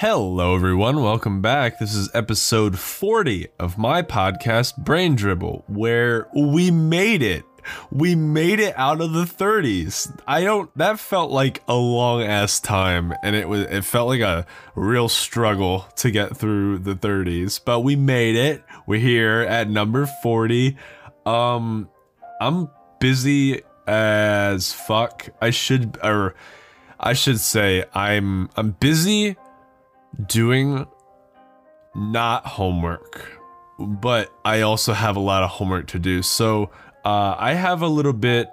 Hello, everyone. Welcome back. This is episode 40 of my podcast, Brain Dribble, where we made it. We made it out of the 30s. I don't, that felt like a long ass time, and it was, it felt like a real struggle to get through the 30s, but we made it. We're here at number 40. Um, I'm busy as fuck. I should, or I should say, I'm, I'm busy doing not homework, but I also have a lot of homework to do. So uh, I have a little bit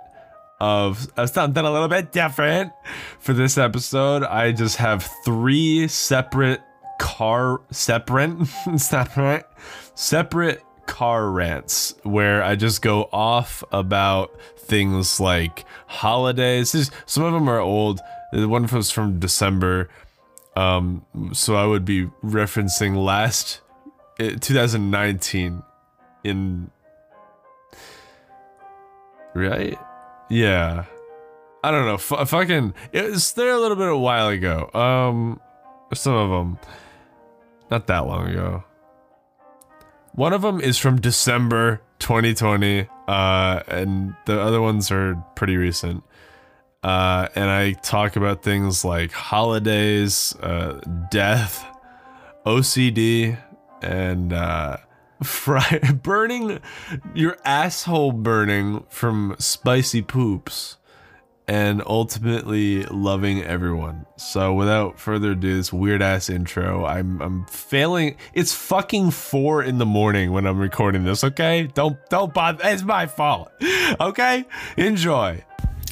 of uh, something a little bit different for this episode. I just have three separate car separate separate separate car rants where I just go off about things like holidays. Some of them are old. The one was from December. Um, so I would be referencing last eh, 2019 in right? Yeah. I don't know. F- fucking it was there a little bit a while ago. Um some of them not that long ago. One of them is from December 2020 uh and the other ones are pretty recent. Uh, and I talk about things like holidays, uh, death, OCD, and uh, fry burning your asshole burning from spicy poops, and ultimately loving everyone. So without further ado, this weird ass intro. I'm I'm failing. It's fucking four in the morning when I'm recording this. Okay, don't don't bother. It's my fault. Okay, enjoy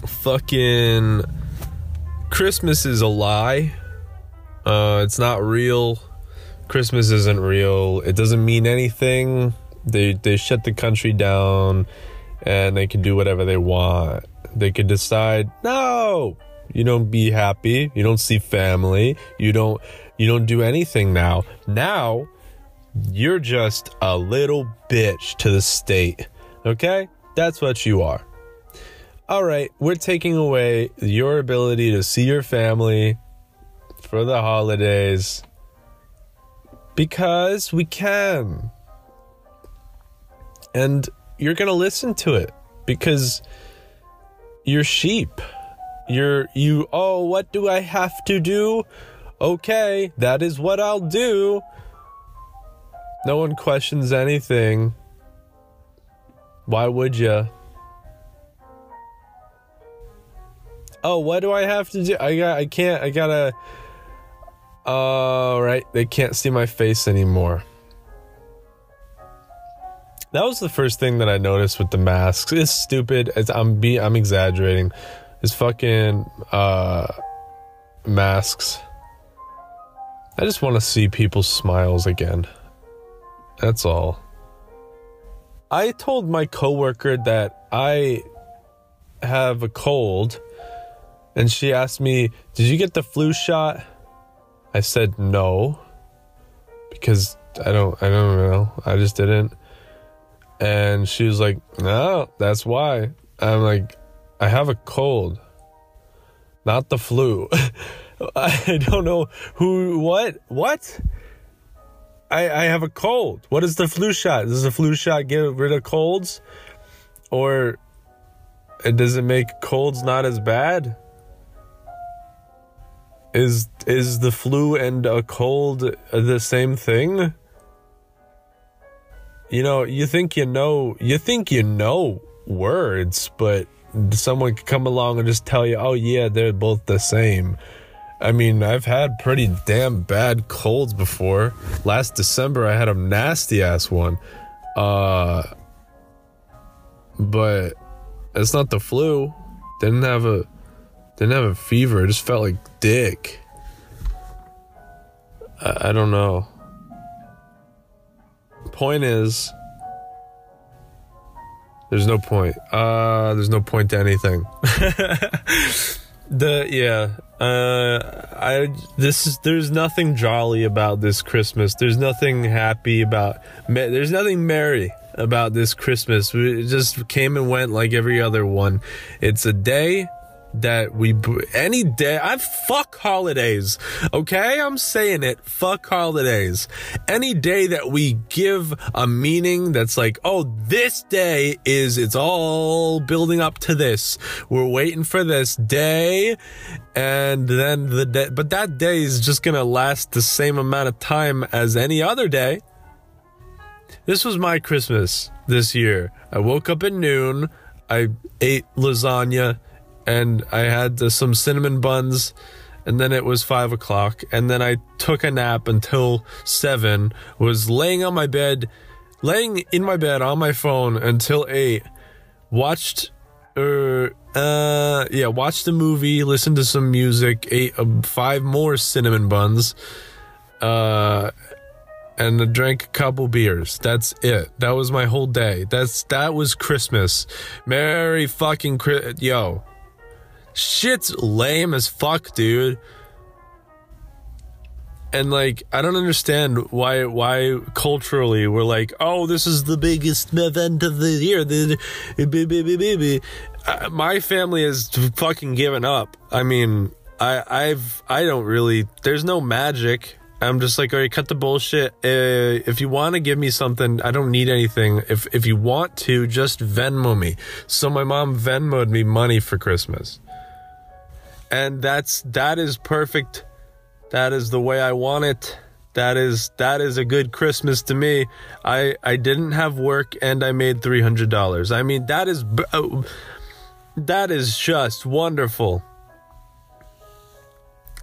fucking Christmas is a lie. Uh, it's not real. Christmas isn't real. It doesn't mean anything. They they shut the country down, and they can do whatever they want. They could decide, no, you don't be happy. You don't see family. You don't you don't do anything now. Now, you're just a little bitch to the state. Okay, that's what you are all right, we're taking away your ability to see your family for the holidays because we can. And you're going to listen to it because you're sheep. You're, you, oh, what do I have to do? Okay, that is what I'll do. No one questions anything. Why would you? Oh, what do I have to do? I got, I can't, I gotta. Uh, right, they can't see my face anymore. That was the first thing that I noticed with the masks. It's stupid. It's, I'm be, I'm exaggerating. It's fucking uh, masks. I just want to see people's smiles again. That's all. I told my coworker that I have a cold and she asked me, Did you get the flu shot? I said no. Because I don't I don't know. I just didn't. And she was like, No, that's why. I'm like, I have a cold. Not the flu. I don't know who what? What? I, I have a cold. What is the flu shot? Does the flu shot get rid of colds? Or does it make colds not as bad? Is is the flu and a cold the same thing? You know, you think you know, you think you know words, but someone could come along and just tell you, "Oh yeah, they're both the same." I mean, I've had pretty damn bad colds before. Last December I had a nasty ass one. Uh but it's not the flu. Didn't have a didn't have a fever. I just felt like dick. I, I don't know. Point is, there's no point. Uh, there's no point to anything. the yeah. Uh, I this is there's nothing jolly about this Christmas. There's nothing happy about. There's nothing merry about this Christmas. It just came and went like every other one. It's a day that we any day I fuck holidays. Okay, I'm saying it. Fuck holidays. Any day that we give a meaning that's like, oh, this day is it's all building up to this. We're waiting for this day, and then the day, but that day is just gonna last the same amount of time as any other day. This was my Christmas this year. I woke up at noon. I ate lasagna and I had uh, some cinnamon buns, and then it was five o'clock, and then I took a nap until seven. Was laying on my bed, laying in my bed on my phone until eight. Watched, uh, uh, yeah, watched a movie, listened to some music, ate uh, five more cinnamon buns, uh, and drank a couple beers. That's it. That was my whole day. That's that was Christmas. Merry fucking Chri- yo. Shit's lame as fuck, dude. And like, I don't understand why why culturally we're like, oh, this is the biggest event of the year. Uh, my family has fucking given up. I mean, I I've I don't really. There's no magic. I'm just like, all right, cut the bullshit. Uh, if you want to give me something, I don't need anything. If if you want to, just Venmo me. So my mom Venmoed me money for Christmas and that's that is perfect. That is the way i want it. That is that is a good christmas to me. I i didn't have work and i made $300 i mean that is uh, that is just wonderful.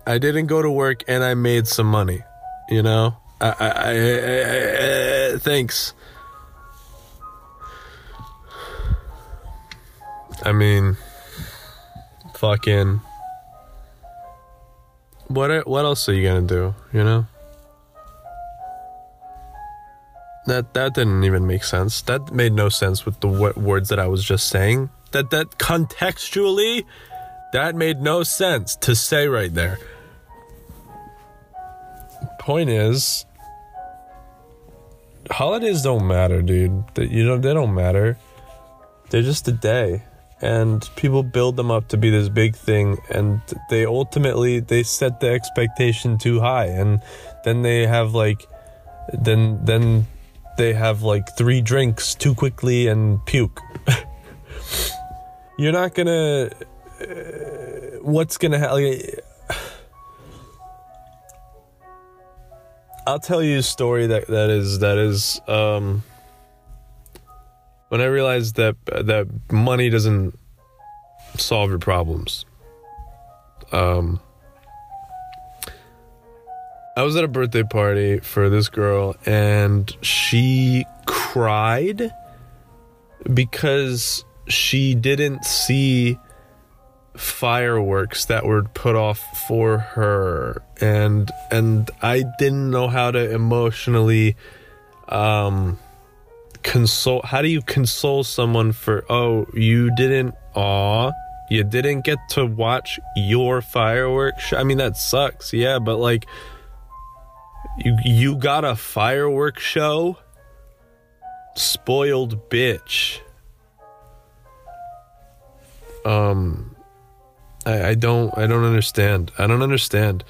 I didn't go to work and i made some money you know? I i, I, I, I thanks. I mean fucking what what else are you gonna do? You know. That that didn't even make sense. That made no sense with the w- words that I was just saying. That that contextually, that made no sense to say right there. Point is, holidays don't matter, dude. That you know they don't matter. They're just a day and people build them up to be this big thing and they ultimately they set the expectation too high and then they have like then then they have like three drinks too quickly and puke. You're not gonna uh, what's gonna happen I'll tell you a story that that is that is um when I realized that that money doesn't solve your problems. Um, I was at a birthday party for this girl, and she cried because she didn't see fireworks that were put off for her and and I didn't know how to emotionally um console how do you console someone for oh you didn't aw you didn't get to watch your fireworks i mean that sucks yeah but like you you got a fireworks show? Spoiled bitch. Um I, I don't i don't understand i don't understand.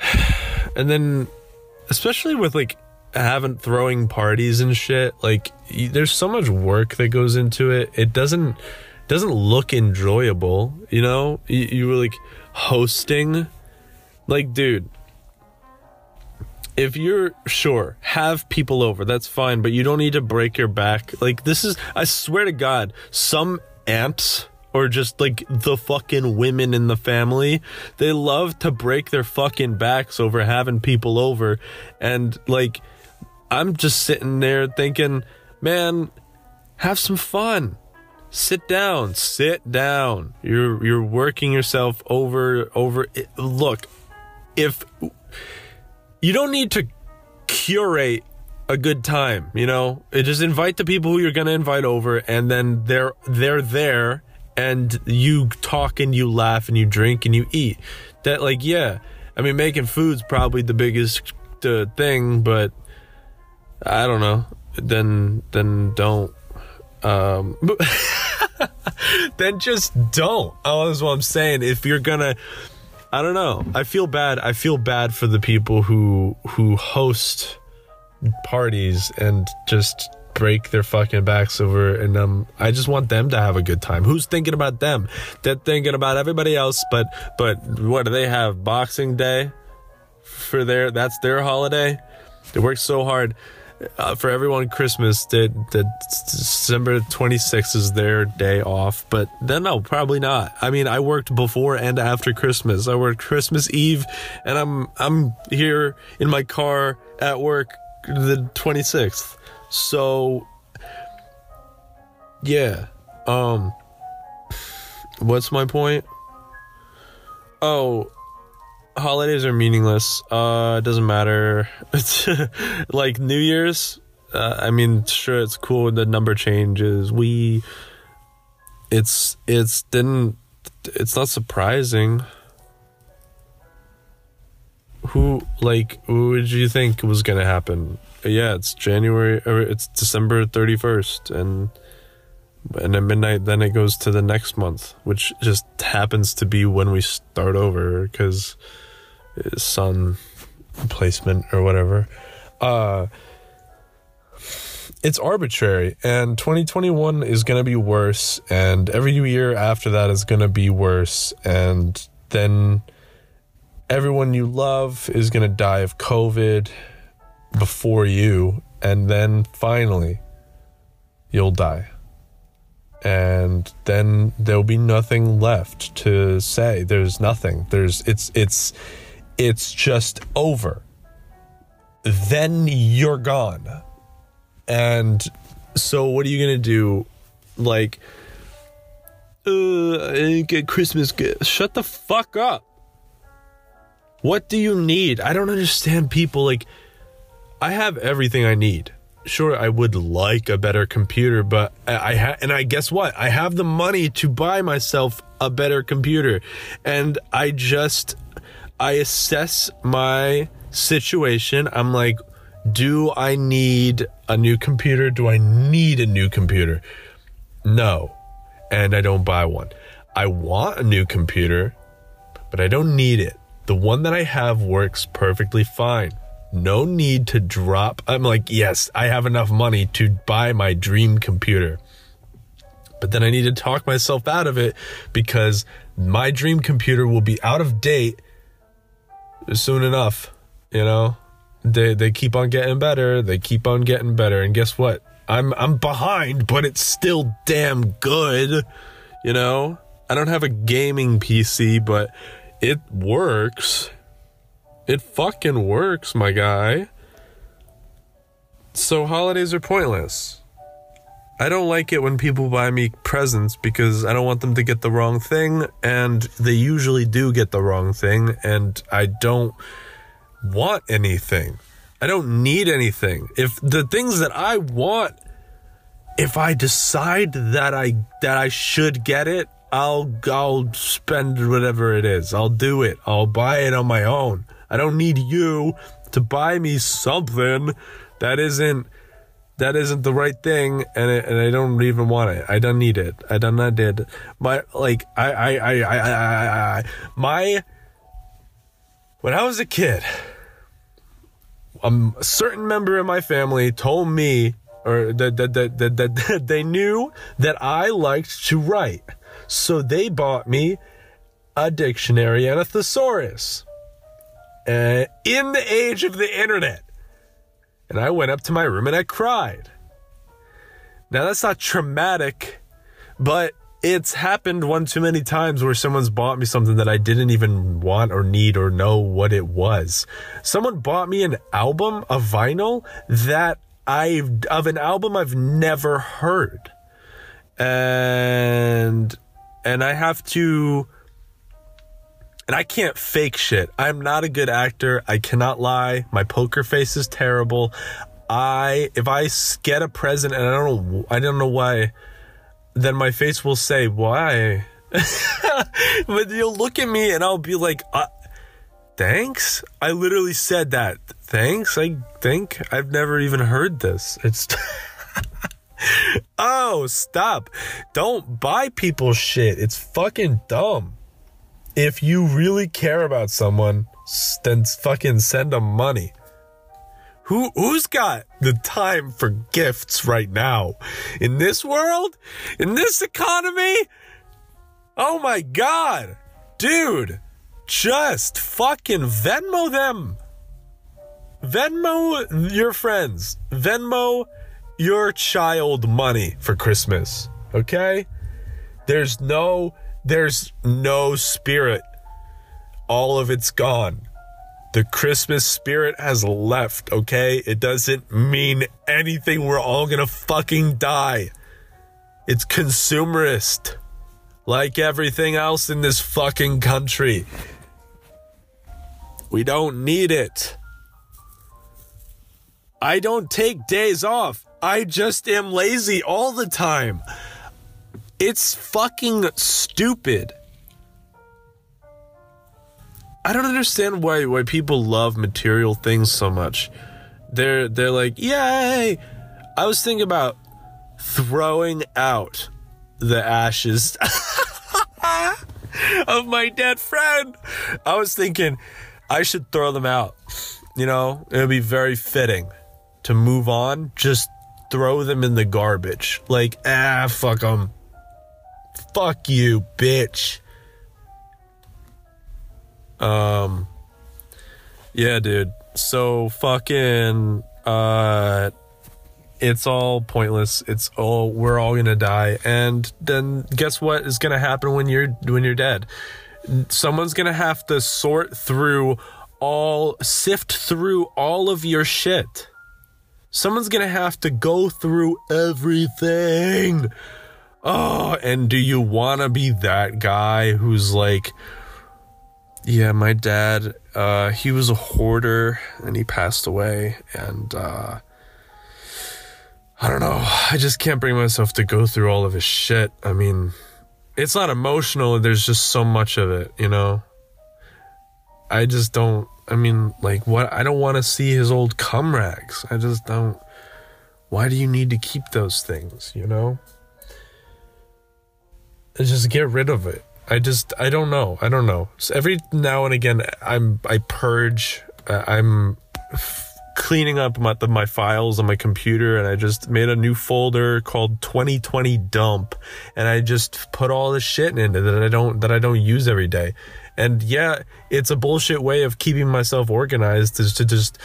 And then especially with like having throwing parties and shit like there's so much work that goes into it. It doesn't doesn't look enjoyable you know? You, you were like hosting like dude if you're sure have people over that's fine but you don't need to break your back. Like this is i swear to god some amps or just like the fucking women in the family they love to break their fucking backs over having people over and like I'm just sitting there thinking, man, have some fun. Sit down, sit down. You're you're working yourself over over look, if you don't need to curate a good time, you know? Just invite the people who you're going to invite over and then they're they're there and you talk and you laugh and you drink and you eat. That like yeah, I mean making food's probably the biggest uh, thing, but I don't know. Then then don't. Um, then just don't. Oh, that's what I'm saying. If you're gonna, I don't know. I feel bad. I feel bad for the people who who host parties and just break their fucking backs over and um I just want them to have a good time. Who's thinking about them? They're thinking about everybody else, but but what do they have? Boxing Day for their that's their holiday. They work so hard uh, for everyone Christmas that that December 26th is their day off, but then no, probably not. I mean, I worked before and after Christmas. I worked Christmas Eve and I'm I'm here in my car at work the 26th. So yeah. Um what's my point? Oh, holidays are meaningless. Uh it doesn't matter. like New Year's, uh, I mean, sure it's cool when the number changes. We it's it's didn't it's not surprising who like what would you think was gonna happen yeah it's january or it's december 31st and and at midnight then it goes to the next month which just happens to be when we start over because sun placement or whatever uh it's arbitrary and 2021 is going to be worse and every year after that is going to be worse and then everyone you love is going to die of COVID before you, and then finally, you'll die. And then there'll be nothing left to say. There's nothing. There's it's it's it's just over. Then you're gone. And so what are you gonna do? Like uh, I didn't get Christmas gift. Shut the fuck up. What do you need? I don't understand people like I have everything I need. Sure, I would like a better computer, but I, I and I guess what? I have the money to buy myself a better computer. And I just I assess my situation. I'm like, do I need a new computer? Do I need a new computer? No. And I don't buy one. I want a new computer, but I don't need it. The one that I have works perfectly fine. No need to drop. I'm like, yes, I have enough money to buy my dream computer. But then I need to talk myself out of it because my dream computer will be out of date soon enough. You know, they they keep on getting better. They keep on getting better. And guess what? I'm I'm behind, but it's still damn good. You know, I don't have a gaming PC, but it works. It fucking works, my guy. So holidays are pointless. I don't like it when people buy me presents because I don't want them to get the wrong thing, and they usually do get the wrong thing, and I don't want anything. I don't need anything. If the things that I want, if I decide that I that I should get it, I'll I'll spend whatever it is. I'll do it. I'll buy it on my own. I don't need you to buy me something that isn't that isn't the right thing and it, and I don't even want it. I don't need it. I don't did. My like I I I I I, I my when I was a kid, a certain member of my family told me or that that, that, that, that they knew that I liked to write. So they bought me a dictionary and a thesaurus. Uh, in the age of the internet. And I went up to my room and I cried. Now that's not traumatic, but it's happened one too many times where someone's bought me something that I didn't even want or need or know what it was. Someone bought me an album, a vinyl that I of an album I've never heard. And and I have to and I can't fake shit. I'm not a good actor. I cannot lie. My poker face is terrible. I if I get a present and I don't know I don't know why then my face will say why. but you'll look at me and I'll be like uh, thanks. I literally said that. Thanks. I think I've never even heard this. It's oh, stop. Don't buy people shit. It's fucking dumb. If you really care about someone, then fucking send them money. Who who's got the time for gifts right now? In this world? In this economy? Oh my god. Dude, just fucking Venmo them. Venmo your friends. Venmo your child money for Christmas. Okay? There's no there's no spirit. All of it's gone. The Christmas spirit has left, okay? It doesn't mean anything. We're all gonna fucking die. It's consumerist. Like everything else in this fucking country. We don't need it. I don't take days off. I just am lazy all the time. It's fucking stupid. I don't understand why why people love material things so much. They're they're like, "Yay!" I was thinking about throwing out the ashes of my dead friend. I was thinking I should throw them out. You know, it would be very fitting to move on. Just throw them in the garbage. Like, ah, fuck them. Fuck you, bitch. Um, yeah, dude. So fucking, uh, it's all pointless. It's all we're all gonna die, and then guess what is gonna happen when you're when you're dead? Someone's gonna have to sort through all, sift through all of your shit. Someone's gonna have to go through everything. Oh, and do you wanna be that guy who's like, yeah, my dad, uh, he was a hoarder and he passed away. And, uh, I don't know. I just can't bring myself to go through all of his shit. I mean, it's not emotional. There's just so much of it, you know? I just don't, I mean, like, what? I don't want to see his old cum rags. I just don't. Why do you need to keep those things, you know? Just get rid of it. I just I don't know. I don't know. So every now and again, I'm I purge. Uh, I'm f- cleaning up my the, my files on my computer, and I just made a new folder called 2020 dump, and I just put all the shit in it that I don't that I don't use every day. And yeah, it's a bullshit way of keeping myself organized is to just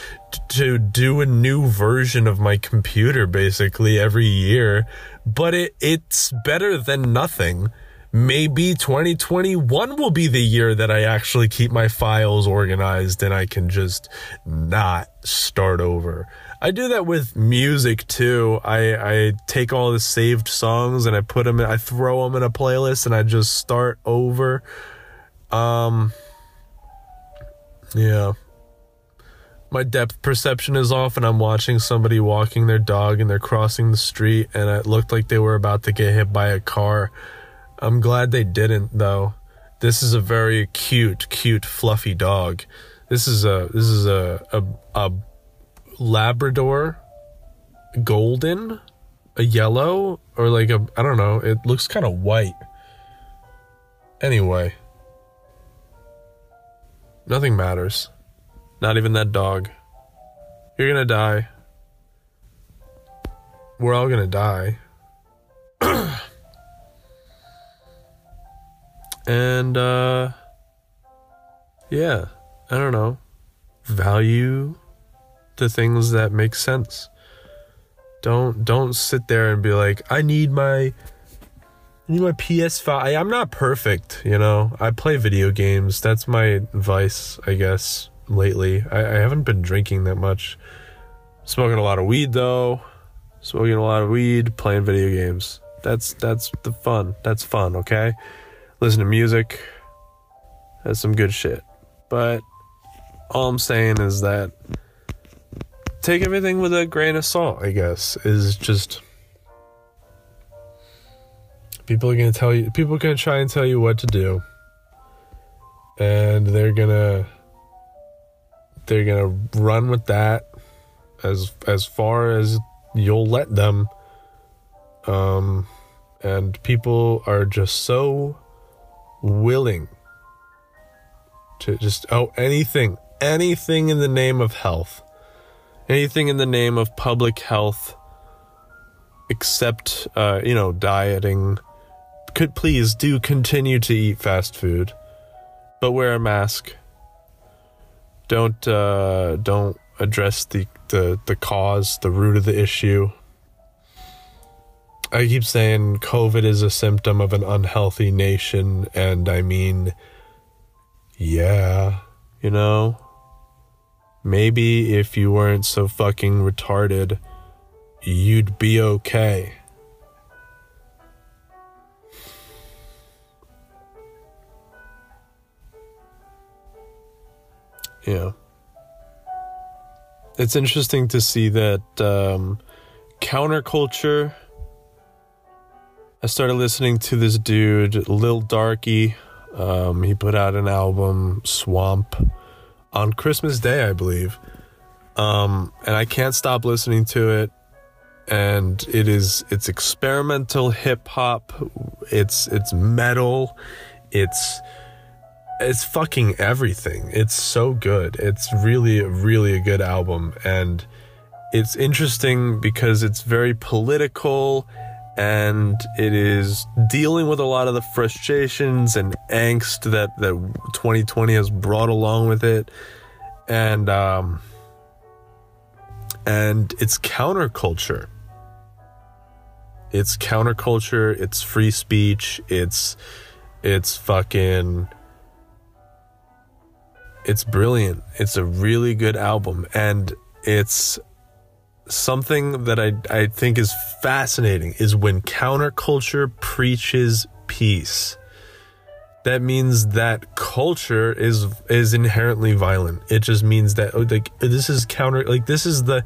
to do a new version of my computer basically every year. But it it's better than nothing maybe 2021 will be the year that I actually keep my files organized and I can just not start over. I do that with music too. I, I take all the saved songs and I put them in, I throw them in a playlist and I just start over. Um, yeah. My depth perception is off and I'm watching somebody walking their dog and they're crossing the street and it looked like they were about to get hit by a car I'm glad they didn't though. This is a very cute, cute, fluffy dog. This is a this is a a, a Labrador, golden, a yellow, or like a I don't know. It looks kind of white. Anyway, nothing matters. Not even that dog. You're gonna die. We're all gonna die. And uh yeah, I don't know. Value the things that make sense. Don't don't sit there and be like, I need my need my PS5. I, I'm not perfect, you know. I play video games. That's my vice, I guess, lately. I, I haven't been drinking that much. Smoking a lot of weed though. Smoking a lot of weed, playing video games. That's that's the fun. That's fun, okay? listen to music. That's some good shit. But all I'm saying is that take everything with a grain of salt, I guess, is just people are going to tell you people are going to try and tell you what to do. And they're going to they're going to run with that as as far as you'll let them Um, and people are just so willing to just, oh, anything, anything in the name of health, anything in the name of public health, except, uh, you know, dieting. Could please do continue to eat fast food, but wear a mask. Don't, uh, don't address the, the, the cause, the root of the issue. I keep saying COVID is a symptom of an unhealthy nation, and I mean, yeah, you know, maybe if you weren't so fucking retarded, you'd be okay. Yeah. It's interesting to see that um, counterculture. I started listening to this dude, Lil Darkie. Um, he put out an album, Swamp, on Christmas Day, I believe. Um, and I can't stop listening to it. And it is it's experimental hip hop. It's it's metal. It's it's fucking everything. It's so good. It's really, really a good album. And it's interesting because it's very political and it is dealing with a lot of the frustrations and angst that, that 2020 has brought along with it. And, um, and it's counterculture. It's counterculture. It's free speech. It's, it's fucking, it's brilliant. It's a really good album, and it's something that I I think is fascinating is when counterculture preaches peace. That means that culture is is inherently violent. It just means that oh, like this is counter like this is the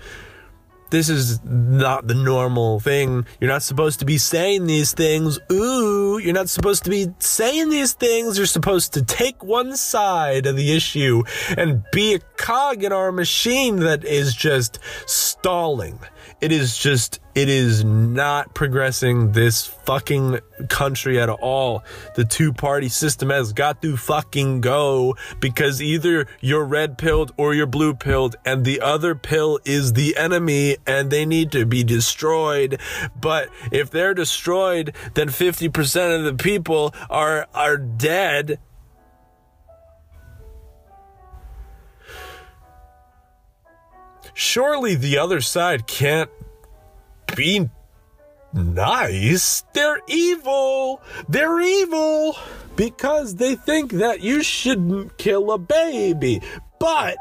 this is not the normal thing. You're not supposed to be saying these things. Ooh, you're not supposed to be saying these things. You're supposed to take one side of the issue and be a cog in our machine that is just stalling. It is just, it is not progressing this fucking country at all. The two party system has got to fucking go because either you're red pilled or you're blue pilled, and the other pill is the enemy and they need to be destroyed. But if they're destroyed, then 50% of the people are, are dead. Surely the other side can't be nice. They're evil. They're evil because they think that you shouldn't kill a baby. But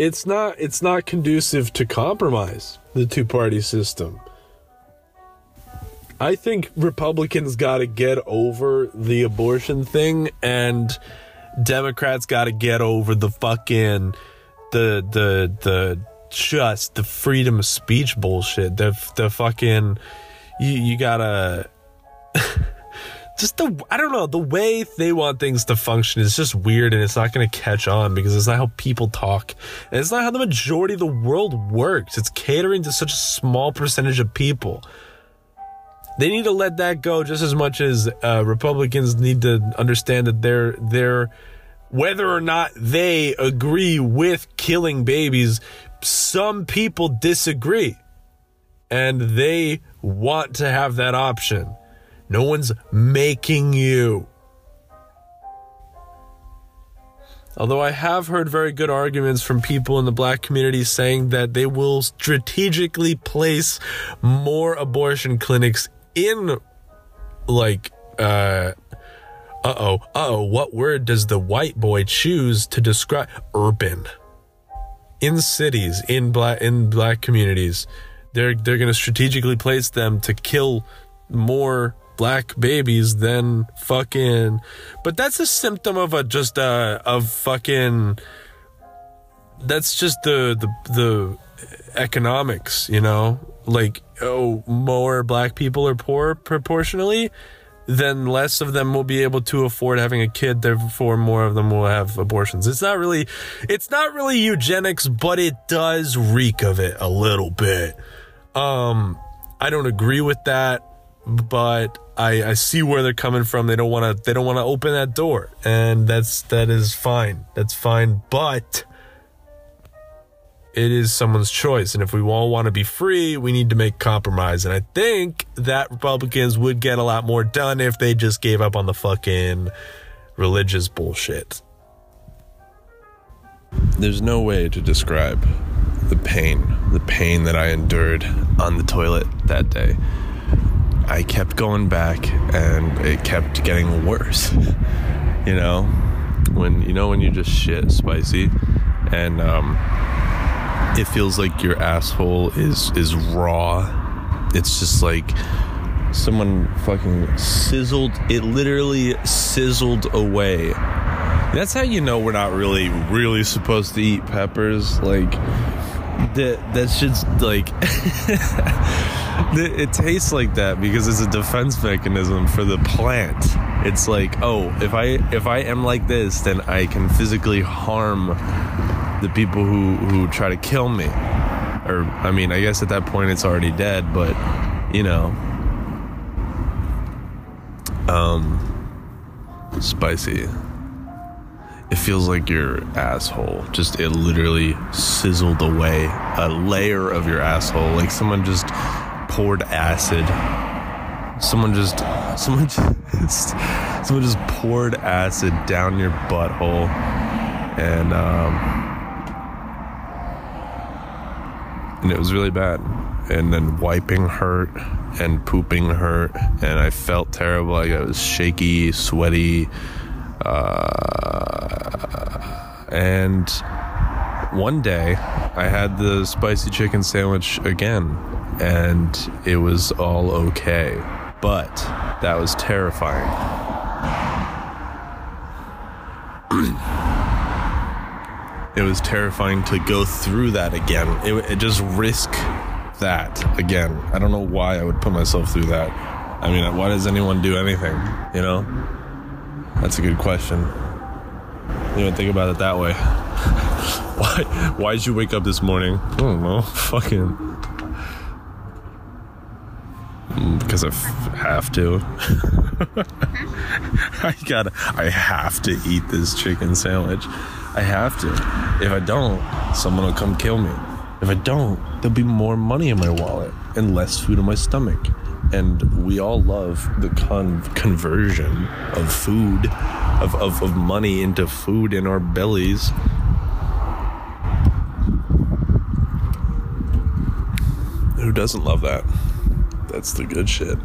it's not it's not conducive to compromise the two-party system. I think Republicans got to get over the abortion thing and Democrats got to get over the fucking the the the just the freedom of speech bullshit. The the fucking you you gotta just the I don't know the way they want things to function is just weird and it's not going to catch on because it's not how people talk and it's not how the majority of the world works. It's catering to such a small percentage of people. They need to let that go just as much as uh, Republicans need to understand that they're they're whether or not they agree with killing babies, some people disagree and they want to have that option. No one's making you. Although I have heard very good arguments from people in the black community saying that they will strategically place more abortion clinics in like uh uh-oh uh-oh what word does the white boy choose to describe urban in cities in black in black communities they're they're going to strategically place them to kill more black babies than fucking but that's a symptom of a just uh of fucking that's just the the the economics you know? Like oh more black people are poor proportionally then less of them will be able to afford having a kid therefore more of them will have abortions. It's not really it's not really eugenics but it does reek of it a little bit. Um, I don't agree with that, but I, I see where they're coming from. They don't want to. They don't want to open that door, and that's that is fine. That's fine. But it is someone's choice, and if we all want to be free, we need to make compromise. And I think that Republicans would get a lot more done if they just gave up on the fucking religious bullshit. There's no way to describe the pain, the pain that I endured on the toilet that day. I kept going back and it kept getting worse. you know, when you know when you just shit spicy and um it feels like your asshole is is raw. It's just like someone fucking sizzled it literally sizzled away that's how you know we're not really really supposed to eat peppers like that that's just like it tastes like that because it's a defense mechanism for the plant. It's like oh if i if i am like this then i can physically harm the people who who try to kill me. Or i mean i guess at that point it's already dead but you know. Um spicy it feels like your asshole just it literally sizzled away a layer of your asshole like someone just poured acid. Someone just someone just someone just poured acid down your butthole. And um and it was really bad. And then wiping hurt and pooping hurt. And i felt terrible. Like i was shaky sweaty uh, and one day I had the spicy chicken sandwich again, and it was all okay. But that was terrifying. it was terrifying to go through that again. It, it just risk that again. I don't know why I would put myself through that. I mean, why does anyone do anything? You know? That's a good question. Didn't even think about it that way. why? Why did you wake up this morning? I don't know. Fucking. Mm, because I f- have to. Mm-hmm. I gotta. I have to eat this chicken sandwich. I have to. If I don't, someone will come kill me. If I don't, there'll be more money in my wallet and less food in my stomach and we all love the con- conversion of food of, of, of money into food in our bellies. Who doesn't love that? That's the good shit.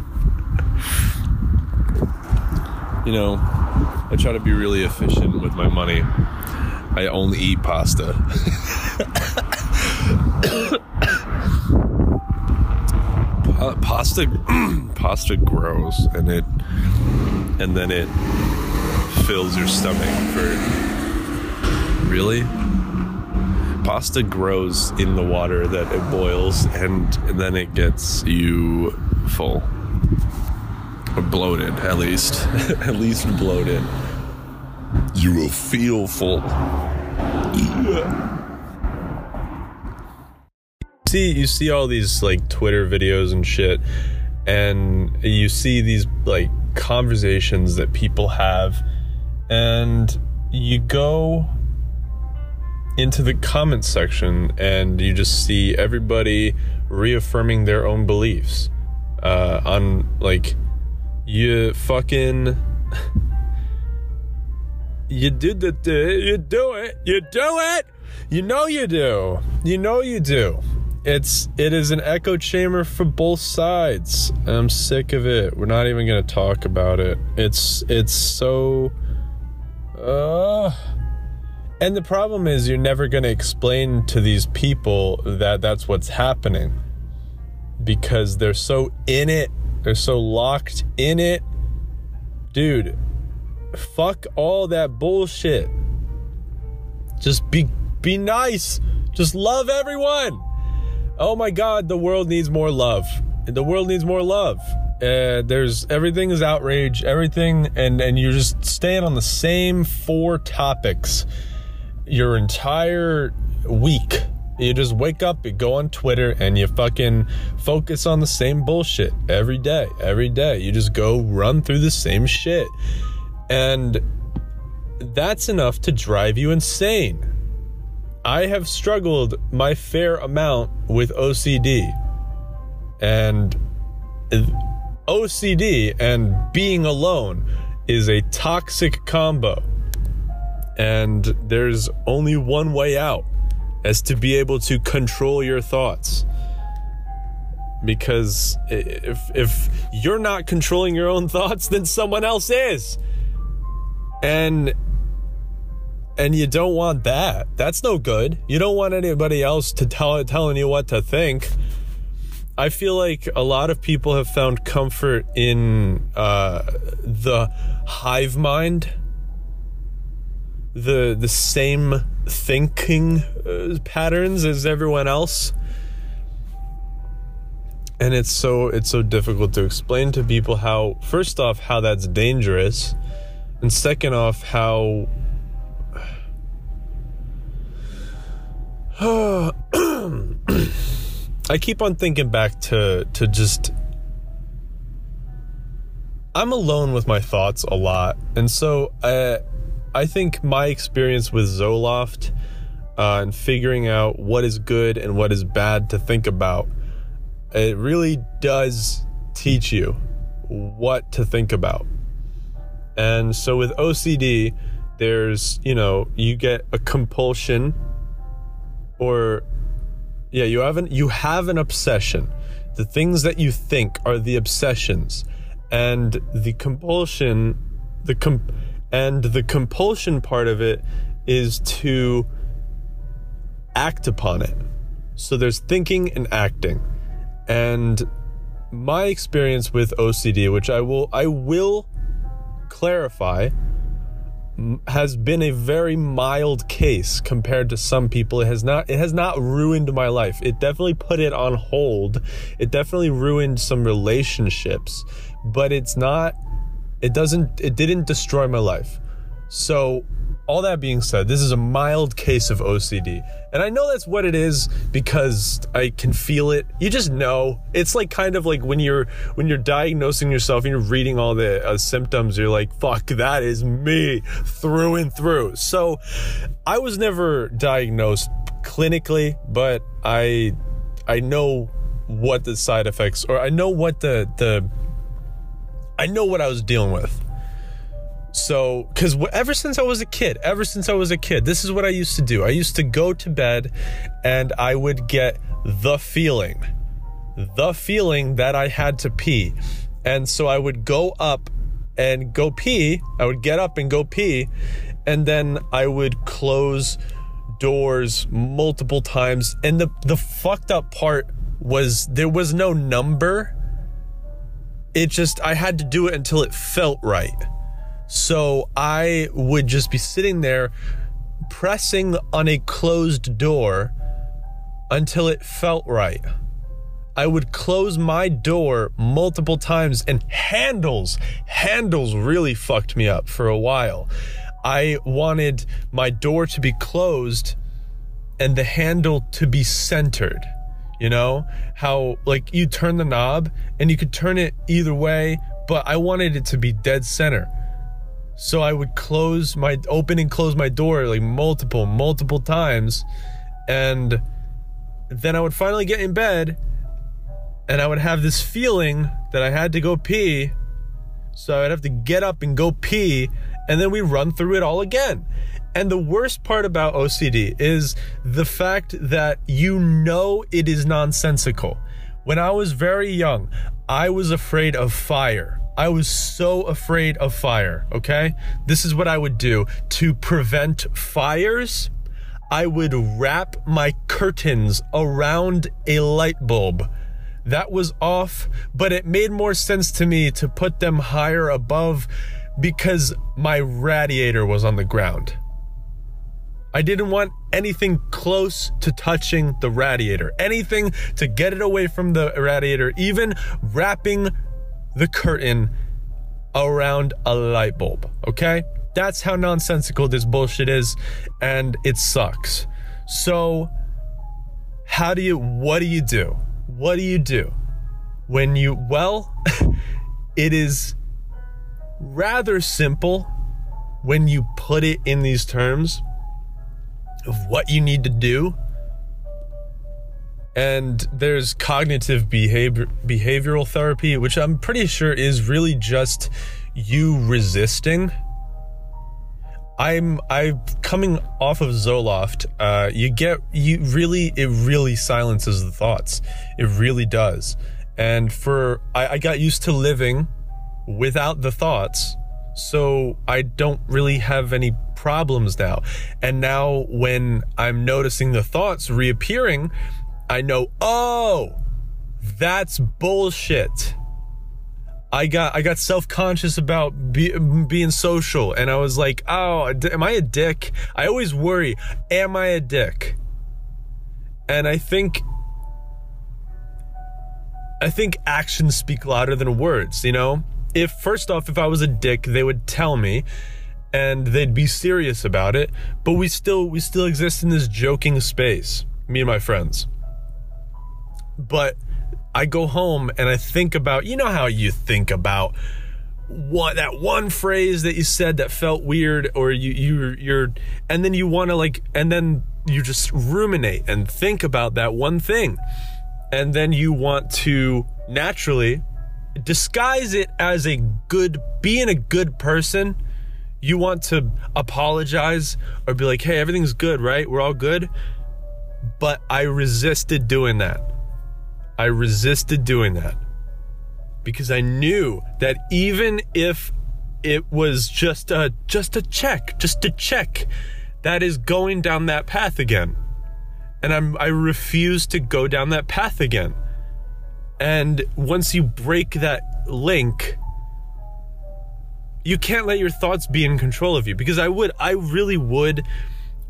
You know i try to be really efficient with my money. I only eat pasta Uh, pasta pasta grows and it and then it fills your stomach for really? Pasta grows in the water that it boils and then it gets you full. Or bloated at least. At least bloated. You will feel full. Yeah see you see all these like Twitter videos and shit, and you see these like conversations that people have, and you go into the comment section and you just see everybody reaffirming their own beliefs uh, on like you fucking you did the you do it you do it! You know you do. You know you do it's it is an echo chamber for both sides. I'm sick of it. We're not even gonna talk about it. It's it's so uh and the problem is you're never gonna explain to these people that that's what's happening because they're so in it. They're so locked in it. Dude, fuck all that bullshit. Just be be nice. Just love everyone oh my god the world needs more love the world needs more love uh, there's everything is outrage everything and and you're just staying on the same four topics your entire week. You just wake up, you go on Twitter, and you fucking focus on the same bullshit every day, every day. You just go run through the same shit. And that's enough to drive you insane. I have struggled my fair amount with OCD. And OCD and being alone is a toxic combo. And there's only one way out as to be able to control your thoughts. Because if if you're not controlling your own thoughts, then someone else is. And and you don't want that. That's no good. You don't want anybody else to tell telling you what to think. I feel like a lot of people have found comfort in uh, the hive mind, the the same thinking uh, patterns as everyone else, and it's so it's so difficult to explain to people how first off how that's dangerous, and second off how. I keep on thinking back to to just I'm alone with my thoughts a lot, and so I I think my experience with Zoloft uh, and figuring out what is good and what is bad to think about, it really does teach you what to think about. And so with OCD, there's you know you get a compulsion or yeah, you have an you have an obsession. The things that you think are the obsessions, and the compulsion, the com, and the compulsion part of it is to act upon it. So there's thinking and acting, and my experience with OCD, which I will I will clarify has been a very mild case compared to some people. It has not it has not ruined my life. It definitely put it on hold. It definitely ruined some relationships but it's not it doesn't it didn't destroy my life. So all that being said, this is a mild case of OCD. And I know that's what it is because I can feel it. You just know. It's like kind of like when you're when you're diagnosing yourself and you're reading all the uh, symptoms, you're like, "Fuck, that is me through and through." So, I was never diagnosed clinically, but I I know what the side effects or I know what the the I know what I was dealing with. So, because ever since I was a kid, ever since I was a kid, this is what I used to do. I used to go to bed and I would get the feeling, the feeling that I had to pee. And so I would go up and go pee. I would get up and go pee. And then I would close doors multiple times. And the, the fucked up part was there was no number. It just, I had to do it until it felt right. So I would just be sitting there pressing on a closed door until it felt right. I would close my door multiple times and handles, handles really fucked me up for a while. I wanted my door to be closed and the handle to be centered. You know, how like you turn the knob and you could turn it either way, but I wanted it to be dead center. So I would close my open and close my door like multiple, multiple times. And then I would finally get in bed and I would have this feeling that I had to go pee. So I'd have to get up and go pee. And then we run through it all again. And the worst part about OCD is the fact that you know it is nonsensical. When I was very young, I was afraid of fire. I was so afraid of fire, okay? This is what I would do to prevent fires. I would wrap my curtains around a light bulb. That was off, but it made more sense to me to put them higher above because my radiator was on the ground. I didn't want anything close to touching the radiator, anything to get it away from the radiator, even wrapping the curtain around a light bulb, okay? That's how nonsensical this bullshit is, and it sucks. So, how do you, what do you do? What do you do when you, well, it is rather simple when you put it in these terms of what you need to do. And there's cognitive behavior behavioral therapy, which I'm pretty sure is really just you resisting. I'm I'm coming off of Zoloft. Uh, you get you really it really silences the thoughts. It really does. And for I, I got used to living without the thoughts, so I don't really have any problems now. And now when I'm noticing the thoughts reappearing, I know, oh, that's bullshit. I got I got self conscious about be, being social, and I was like, "Oh, am I a dick?" I always worry, "Am I a dick?" And I think I think actions speak louder than words. You know, if first off, if I was a dick, they would tell me, and they'd be serious about it. But we still we still exist in this joking space, me and my friends. But I go home and I think about, you know how you think about what that one phrase that you said that felt weird or you you you're and then you want to like and then you just ruminate and think about that one thing. And then you want to naturally disguise it as a good being a good person. You want to apologize or be like, "Hey, everything's good, right? We're all good." But I resisted doing that. I resisted doing that because I knew that even if it was just a just a check, just a check, that is going down that path again. And I'm I refuse to go down that path again. And once you break that link, you can't let your thoughts be in control of you because I would I really would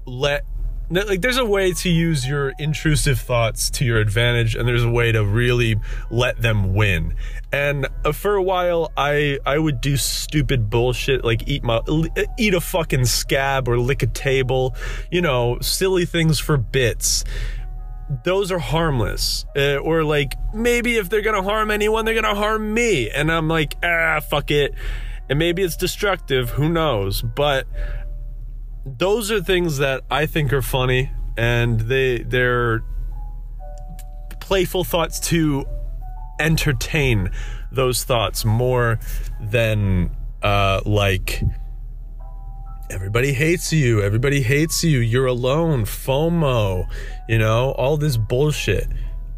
let like there's a way to use your intrusive thoughts to your advantage and there's a way to really let them win. And uh, for a while i i would do stupid bullshit like eat my eat a fucking scab or lick a table you know silly things for bits. Those are harmless. Uh, or like maybe if they're gonna harm anyone they're gonna harm me. And i'm like ah fuck it. And maybe it's destructive. Who knows? But those are things that I think are funny and they they're playful thoughts to entertain those thoughts more than uh like everybody hates you. Everybody hates you. You're alone. Fomo. You know all this bullshit.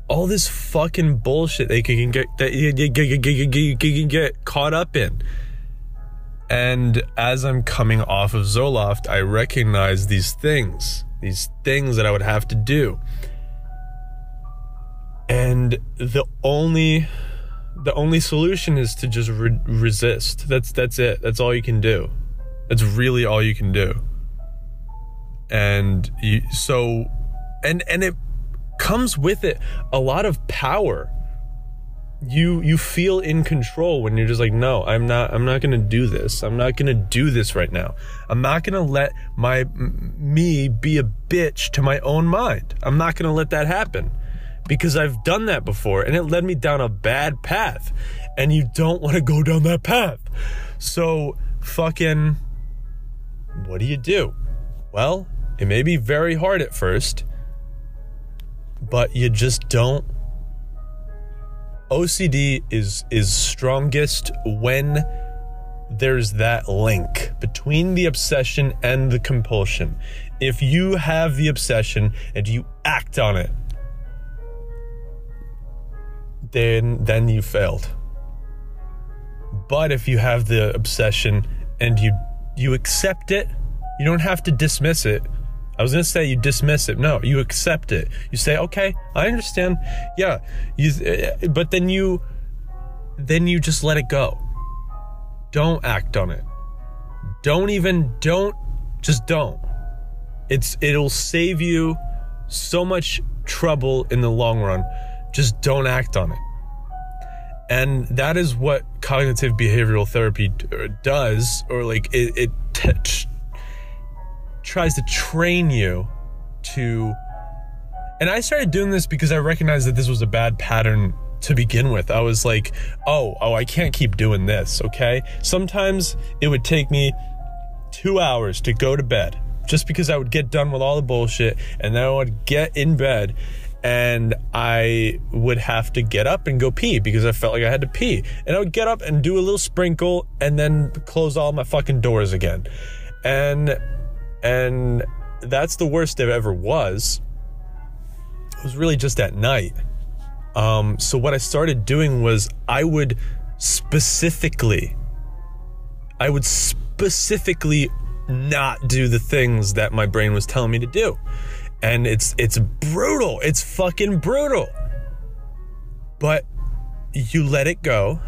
All this fucking bullshit they can get that you can get caught up in and as I'm coming off of Zoloft, I recognize these things, these things that I would have to do. And the only the only solution is to just re- resist. That's that's it. That's all you can do. That's really all you can do. And you so and and it comes with it a lot of power you you feel in control when you're just like no i'm not i'm not gonna do this. I'm not gonna do this right now. I'm not gonna let my me be a bitch to my own mind. I'm not gonna let that happen because i've done that before and it led me down a bad path. And you don't want to go down that path. So fucking what do you do? Well it may be very hard at first but you just don't OCD is is strongest when there's that link between the obsession and the compulsion. If you have the obsession and you act on it, then then you failed. But if you have the obsession and you you accept it, you don't have to dismiss it I was gonna say you dismiss it. No, you accept it. You say, okay, I understand. Yeah, you, eh, but then you, then you just let it go. Don't act on it. Don't even. Don't. Just don't. It's. It'll save you so much trouble in the long run. Just don't act on it. And that is what cognitive behavioral therapy does, or like it, it t- tries to train you to and I started doing this because I recognized that this was a bad pattern to begin with. I was like, "Oh, oh, I can't keep doing this, okay?" Sometimes it would take me 2 hours to go to bed just because I would get done with all the bullshit and then I would get in bed and I would have to get up and go pee because I felt like I had to pee. And I would get up and do a little sprinkle and then close all my fucking doors again. And and that's the worst it ever was. It was really just at night. Um, so what I started doing was I would specifically I would specifically not do the things that my brain was telling me to do and it's it's brutal. It's fucking brutal. But you let it go,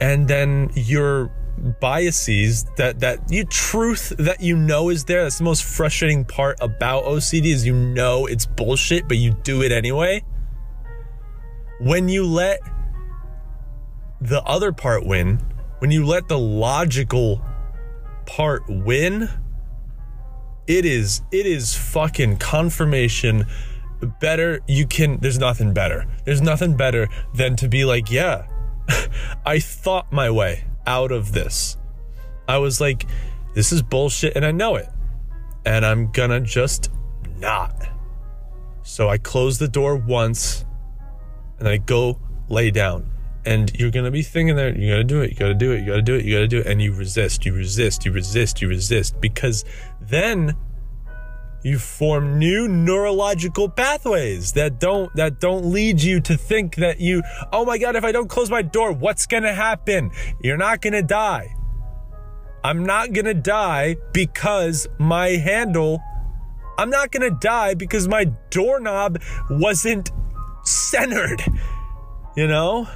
and then your biases that that you truth that you know is there. That's the most frustrating part about OCD is you know it's bullshit, but you do it anyway. When you let the other part win, when you let the logical part win, it is it is fucking confirmation better you can there's nothing better there's nothing better than to be like yeah i thought my way out of this. I was like this is bullshit and i know it. And i'm gonna just not. So i close the door once and i go lay down. And you're gonna be thinking there you gotta do it you gotta do it you gotta do it you gotta do it. And you resist you resist you resist you resist. Because then you form new neurological pathways that don't that don't lead you to think that you oh my god if i don't close my door what's gonna happen? You're not gonna die. I'm not gonna die because my handle i'm not gonna die because my doorknob wasn't centered you know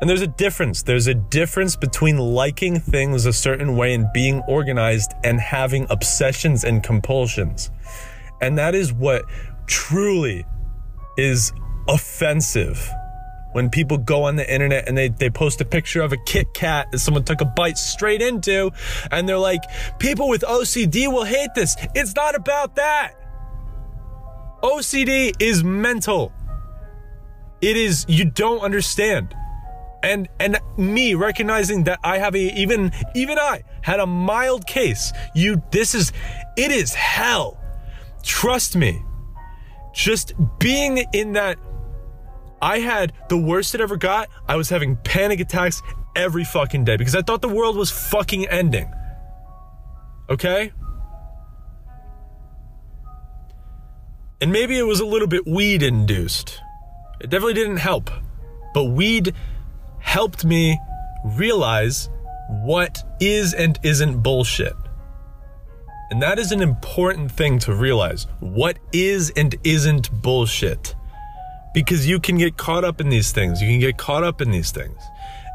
And there's a difference. There's a difference between liking things a certain way and being organized and having obsessions and compulsions. And that is what truly is offensive. When people go on the internet and they, they post a picture of a Kit Kat that someone took a bite straight into, and they're like, people with OCD will hate this. It's not about that. OCD is mental. It is, you don't understand and and me recognizing that I have a even even I had a mild case. You this is it is hell. Trust me. Just being in that I had the worst it ever got. I was having panic attacks every fucking day because I thought the world was fucking ending. Okay? And maybe it was a little bit weed induced. It definitely didn't help. But weed helped me realize what is and isn't bullshit. And that is an important thing to realize. What is and isn't bullshit. Because you can get caught up in these things. You can get caught up in these things.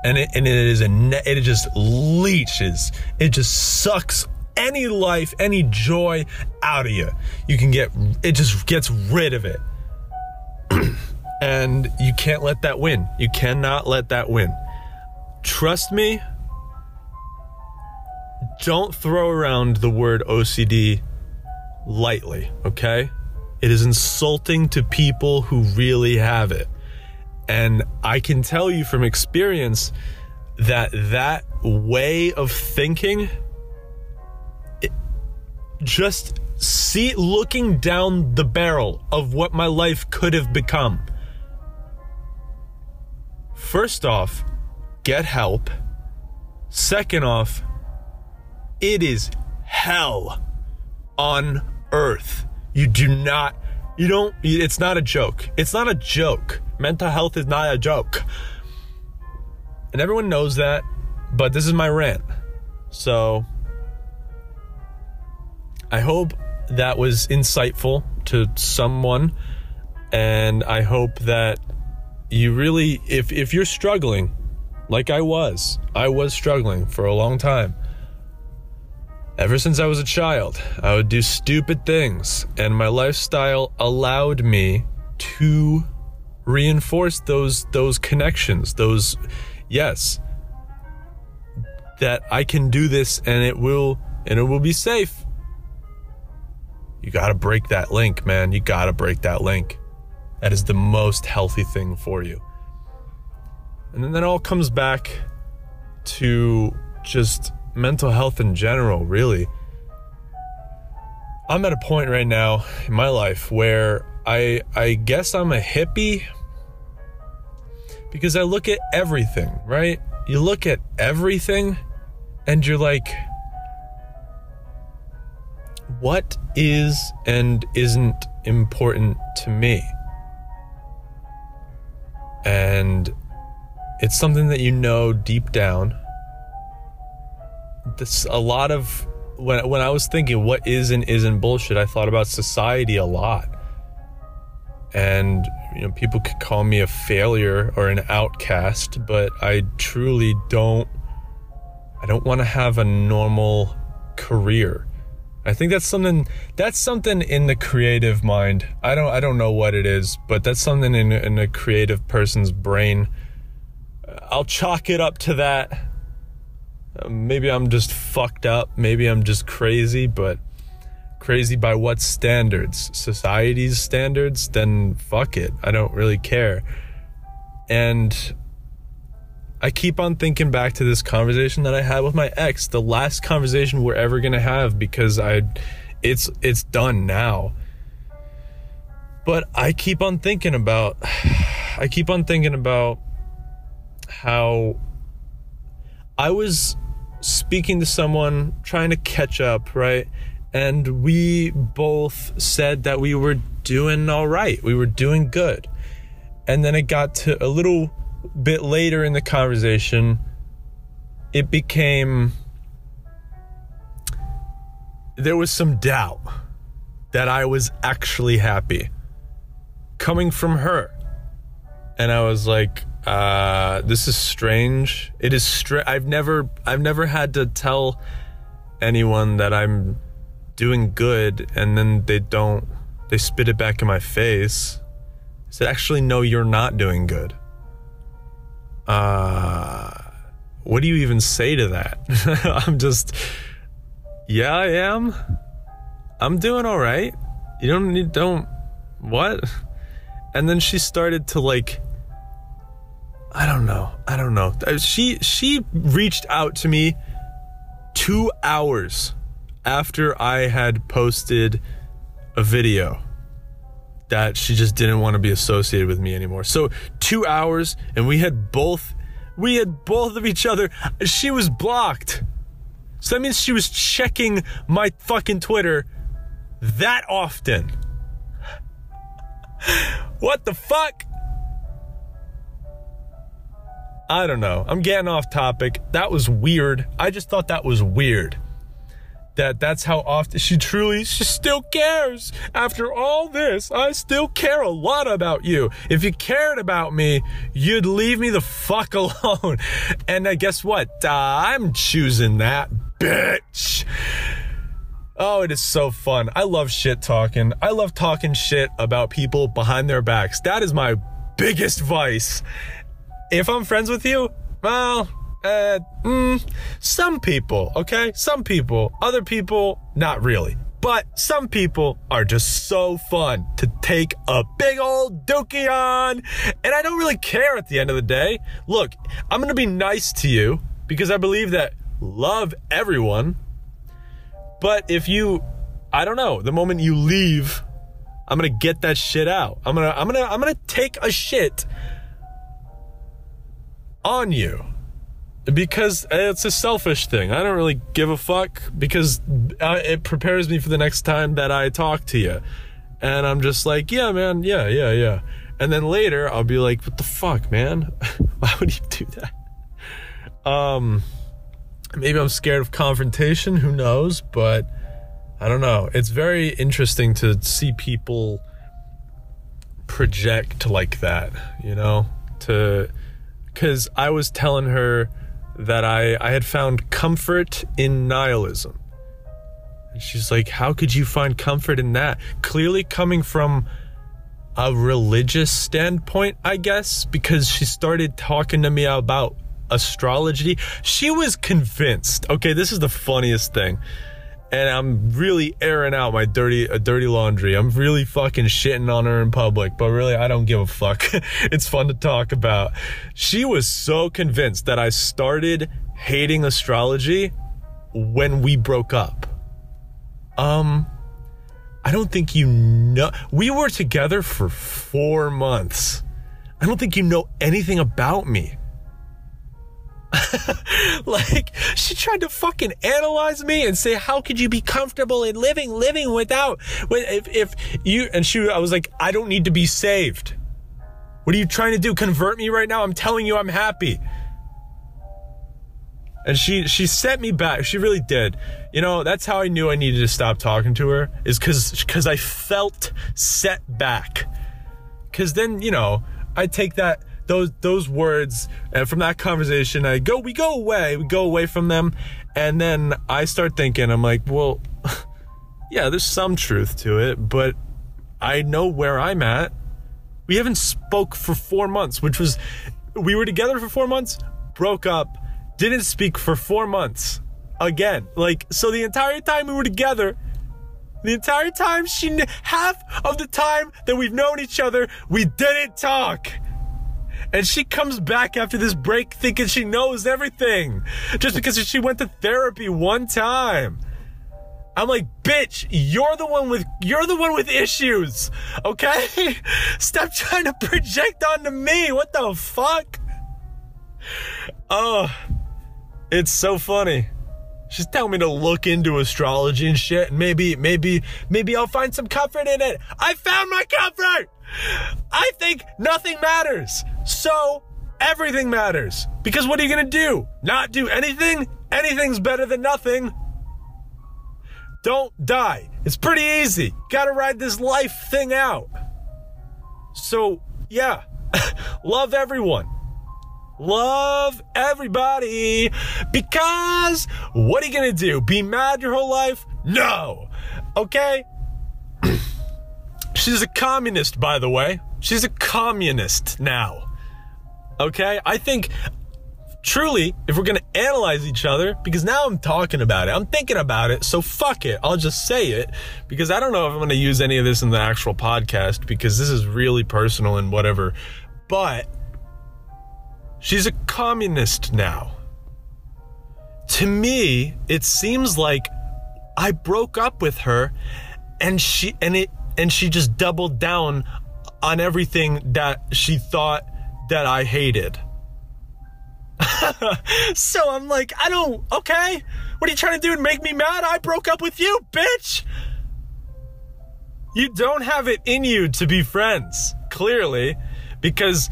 And it, and it is a, it just leeches. It just sucks any life, any joy out of you. You can get, it just gets rid of it. And you can't let that win. You cannot let that win. Trust me, don't throw around the word OCD lightly, okay? It is insulting to people who really have it. And I can tell you from experience that that way of thinking just see looking down the barrel of what my life could have become First off, get help. Second off, it is hell on earth. You do not, you don't, it's not a joke. It's not a joke. Mental health is not a joke. And everyone knows that, but this is my rant. So I hope that was insightful to someone. And I hope that you really if if you're struggling like I was, I was struggling for a long time. Ever since I was a child, I would do stupid things, and my lifestyle allowed me to reinforce those those connections, those yes. that I can do this and it will and it will be safe. You got to break that link, man. You got to break that link. That is the most healthy thing for you. And then that all comes back to just mental health in general, really. I'm at a point right now in my life where I I guess I'm a hippie because I look at everything, right? You look at everything and you're like what is and isn't important to me? And it's something that you know deep down. This a lot of when when I was thinking what is and isn't bullshit, I thought about society a lot. And you know, people could call me a failure or an outcast, but I truly don't I don't want to have a normal career. I think that's something that's something in the creative mind. I don't I don't know what it is, but that's something in in a creative person's brain. I'll chalk it up to that uh, maybe I'm just fucked up. Maybe I'm just crazy, but crazy by what standards? Society's standards? Then fuck it. I don't really care. And I keep on thinking back to this conversation that I had with my ex, the last conversation we're ever going to have because I it's it's done now. But I keep on thinking about I keep on thinking about how I was speaking to someone, trying to catch up, right? And we both said that we were doing all right. We were doing good. And then it got to a little bit later in the conversation, it became there was some doubt that I was actually happy coming from her. And I was like, uh, this is strange. It is strange. I've never, I've never had to tell anyone that I'm doing good, and then they don't. They spit it back in my face. I said, actually, no, you're not doing good. Uh, what do you even say to that? I'm just, yeah, I am. I'm doing all right. You don't need, don't, what? And then she started to like I don't know. I don't know. Uh, she she reached out to me 2 hours after I had posted a video that she just didn't want to be associated with me anymore. So 2 hours and we had both we had both of each other. She was blocked. So that means she was checking my fucking Twitter that often. what the fuck? I don't know. I'm getting off topic. That was weird. I just thought that was weird. That that's how often she truly she still cares. After all this, I still care a lot about you. If you cared about me, you'd leave me the fuck alone. And uh, guess what? Uh, I'm choosing that bitch. Oh, it is so fun. I love shit talking. I love talking shit about people behind their backs. That is my biggest vice if I'm friends with you, well, uh, mm, some people, okay? Some people. Other people, not really. But some people are just so fun to take a big old dookie on. And I don't really care at the end of the day. Look, I'm going to be nice to you because I believe that love everyone. But if you, I don't know, the moment you leave, I'm going to get that shit out. I'm going to, I'm going to, I'm going to take a shit on you because it's a selfish thing. I don't really give a fuck because uh, it prepares me for the next time that I talk to you. And I'm just like, yeah, man, yeah, yeah, yeah. And then later I'll be like, what the fuck, man? Why would you do that? Um, maybe I'm scared of confrontation. Who knows? But I don't know. It's very interesting to see people project like that, you know, to because I was telling her that I, I had found comfort in nihilism. And she's like, How could you find comfort in that? Clearly coming from a religious standpoint, I guess, because she started talking to me about astrology. She was convinced. Okay, this is the funniest thing. And I'm really airing out my dirty uh, dirty laundry. I'm really fucking shitting on her in public, but really I don't give a fuck. it's fun to talk about. She was so convinced that I started hating astrology when we broke up. Um I don't think you know. We were together for 4 months. I don't think you know anything about me. like she tried to fucking analyze me and say how could you be comfortable in living living without if if you and she I was like I don't need to be saved. What are you trying to do? Convert me right now? I'm telling you I'm happy. And she she sent me back. She really did. You know, that's how I knew I needed to stop talking to her is cuz cuz I felt set back. Cuz then, you know, I take that those those words and from that conversation I go we go away we go away from them. And then I start thinking I'm like well yeah there's some truth to it but I know where I'm at. We haven't spoke for 4 months which was we were together for 4 months broke up didn't speak for 4 months again. Like so the entire time we were together the entire time she half of the time that we've known each other we didn't talk and she comes back after this break thinking she knows everything just because she went to therapy one time. I'm like, bitch, you're the one with you're the one with issues. Okay? Stop trying to project onto me. What the fuck? Oh, it's so funny. She's telling me to look into astrology and shit, and maybe, maybe, maybe I'll find some comfort in it. I found my comfort! I think nothing matters. So everything matters. Because what are you going to do? Not do anything? Anything's better than nothing. Don't die. It's pretty easy. Gotta ride this life thing out. So, yeah, love everyone. Love everybody. Because what are you gonna do? Be mad your whole life? No. Okay? She's a communist, by the way. She's a communist now. Okay? I think truly, if we're gonna analyze each other, because now I'm talking about it, I'm thinking about it, so fuck it. I'll just say it because I don't know if I'm gonna use any of this in the actual podcast because this is really personal and whatever. But she's a communist now. To me, it seems like I broke up with her and she and it and she just doubled down on everything that she thought that I hated. so I'm like, I don't, okay. What are you trying to do? Make me mad? I broke up with you, bitch. You don't have it in you to be friends, clearly, because,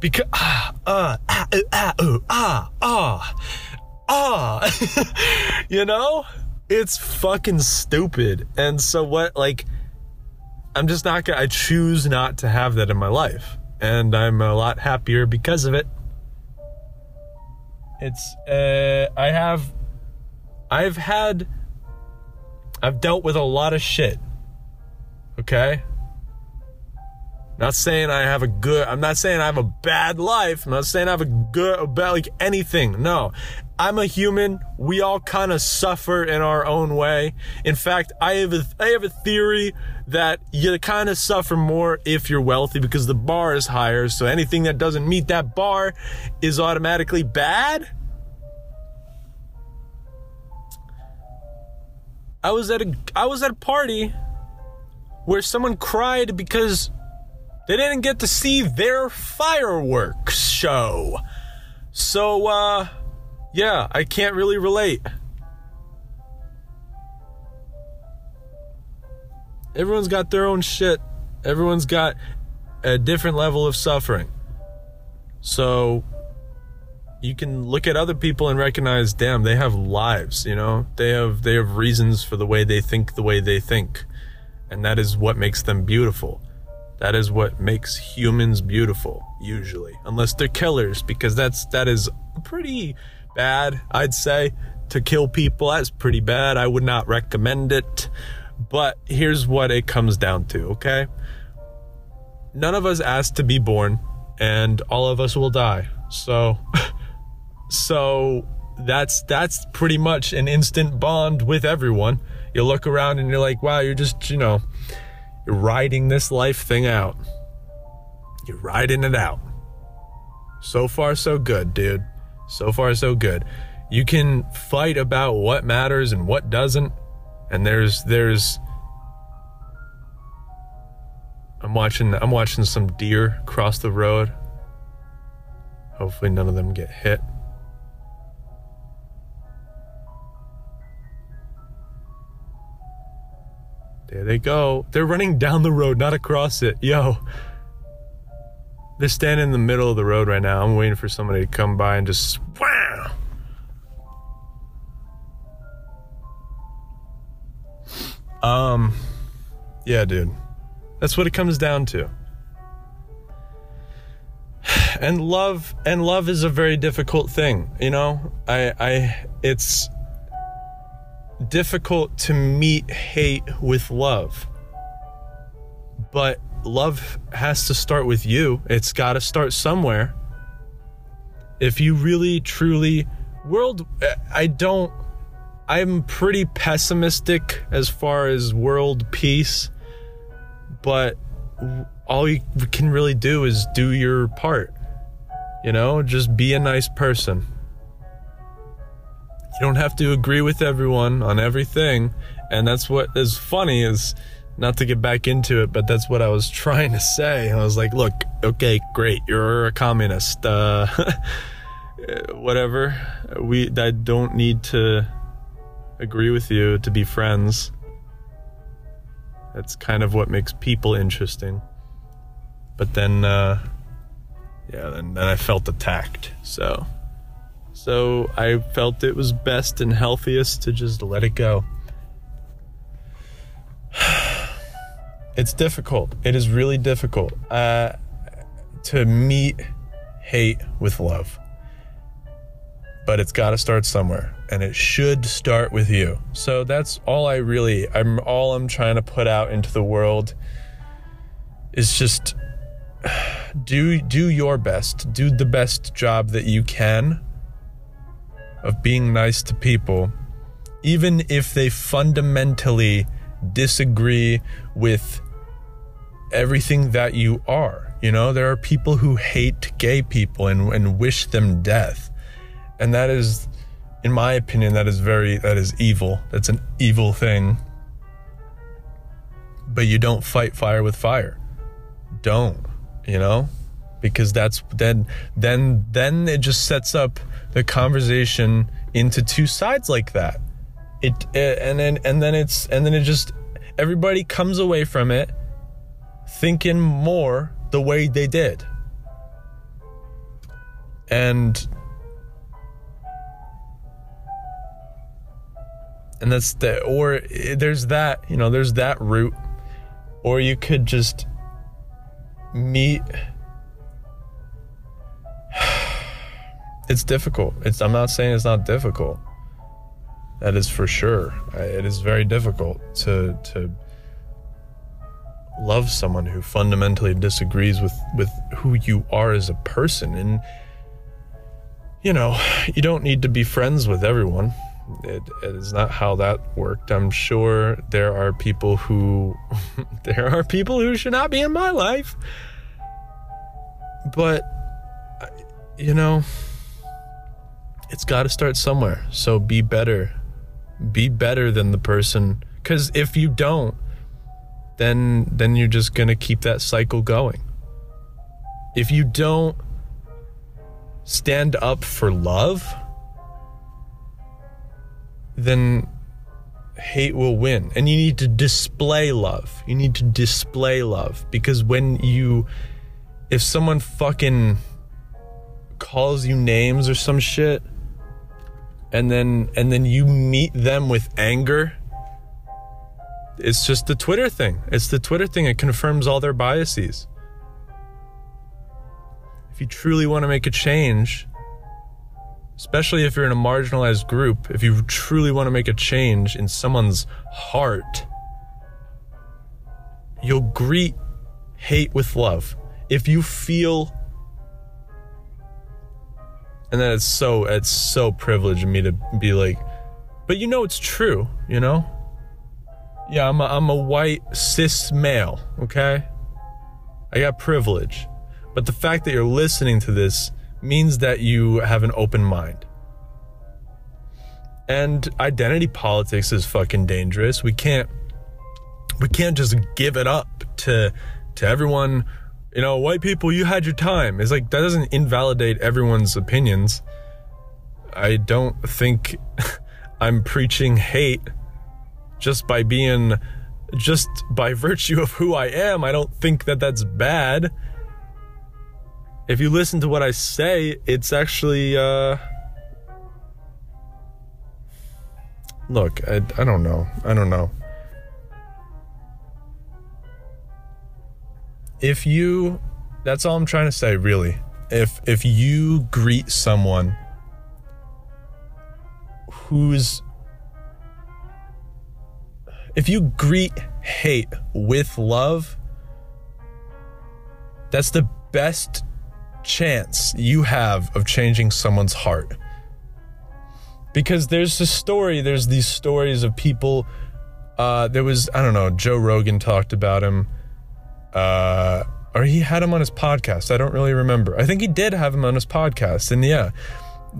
because, ah, uh, ah, uh, ah, uh, ah, ah, ah, you know? It's fucking stupid. And so what, like, I'm just not gonna, I choose not to have that in my life. And I'm a lot happier because of it. It's, uh, I have, I've had, I've dealt with a lot of shit. Okay? Not saying I have a good, I'm not saying I have a bad life. I'm not saying I have a good, a bad, like anything. No. I'm a human. We all kind of suffer in our own way. In fact, I have a, I have a theory that you kind of suffer more if you're wealthy because the bar is higher. So anything that doesn't meet that bar is automatically bad. I was at a, I was at a party where someone cried because they didn't get to see their fireworks show. So, uh, yeah, I can't really relate. Everyone's got their own shit. Everyone's got a different level of suffering. So you can look at other people and recognize, damn, they have lives, you know? They have they have reasons for the way they think the way they think. And that is what makes them beautiful. That is what makes humans beautiful, usually. Unless they're killers, because that's that is pretty bad, I'd say. To kill people, that's pretty bad. I would not recommend it. But here's what it comes down to, okay? None of us asked to be born, and all of us will die. So, So that's that's pretty much an instant bond with everyone. You look around and you're like, wow, you're just, you know, you're riding this life thing out. You're riding it out. So far, so good, dude. So far, so good. You can fight about what matters and what doesn't. And there's, there's, I'm watching, I'm watching some deer cross the road. Hopefully, none of them get hit. There they go. They're running down the road, not across it. Yo. They're standing in the middle of the road right now. I'm waiting for somebody to come by and just wow. Um yeah, dude. That's what it comes down to. And love and love is a very difficult thing, you know? I I it's difficult to meet hate with love. But love has to start with you. It's got to start somewhere. If you really, truly, world, I don't, I'm pretty pessimistic as far as world peace, but all you can really do is do your part. You know, just be a nice person. You don't have to agree with everyone on everything. And that's what is funny is not to get back into it, but that's what I was trying to say. I was like, look, okay, great. You're a communist. Uh, whatever. We, I don't need to agree with you to be friends. That's kind of what makes people interesting. But then, uh, yeah, then, then I felt attacked. So. So I felt it was best and healthiest to just let it go. It's difficult. It is really difficult uh, to meet hate with love. But it's got to start somewhere, and it should start with you. So that's all I really, I'm all I'm trying to put out into the world is just do do your best, do the best job that you can of being nice to people, even if they fundamentally disagree with everything that you are. You know, there are people who hate gay people and, and wish them death. And that is, in my opinion, that is very, that is evil. That's an evil thing. But you don't fight fire with fire. Don't, you know? Because that's then, then, then it just sets up the conversation into two sides like that. It and then and then it's and then it just everybody comes away from it thinking more the way they did. And and that's the or there's that, you know, there's that route or you could just meet it's difficult. It's I'm not saying it's not difficult. That is for sure. It is very difficult to to love someone who fundamentally disagrees with with who you are as a person and you know, you don't need to be friends with everyone. It, it is not how that worked. I'm sure there are people who there are people who should not be in my life. But you know, it's got to start somewhere. So be better. Be better than the person cuz if you don't then then you're just going to keep that cycle going. If you don't stand up for love, then hate will win. And you need to display love. You need to display love because when you if someone fucking calls you names or some shit, and then and then you meet them with anger. It's just the twitter thing. It's the twitter thing. It confirms all their biases. If you truly want to make a change especially if you're in a marginalized group if you truly want to make a change in someone's heart you'll greet hate with love. If you feel And then it's so it's so privileged of me to be like, but you know it's true, you know? Yeah, I'm a, I'm a white cis male, okay? I got privilege. But the fact that you're listening to this means that you have an open mind. And identity politics is fucking dangerous. We can't we can't just give it up to to everyone, you know, white people, you had your time. It's like that doesn't invalidate everyone's opinions. I don't think I'm preaching hate just by being just by virtue of who I am. I don't think that that's bad. If you listen to what I say, it's actually uh Look, I, I don't know. I don't know. If you that's all I'm trying to say really. If if you greet someone who's if you greet hate with love, that's the best chance you have of changing someone's heart. Because there's a story, there's these stories of people. Uh, there was, I don't know, Joe Rogan talked about him. Uh, or he had him on his podcast. I don't really remember. I think he did have him on his podcast. And yeah,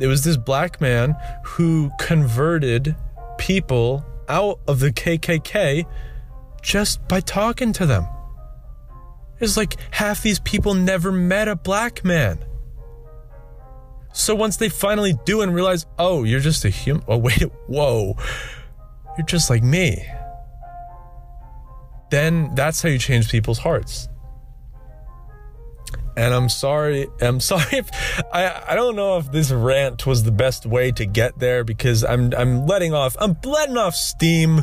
it was this black man who converted people out of the KKK just by talking to them. It's like half these people never met a black man. So once they finally do and realize, oh, you're just a human. Oh, wait, whoa. You're just like me. Then that's how you change people's hearts. And I'm sorry, I'm sorry if I I don't know if this rant was the best way to get there because I'm I'm letting off I'm letting off steam,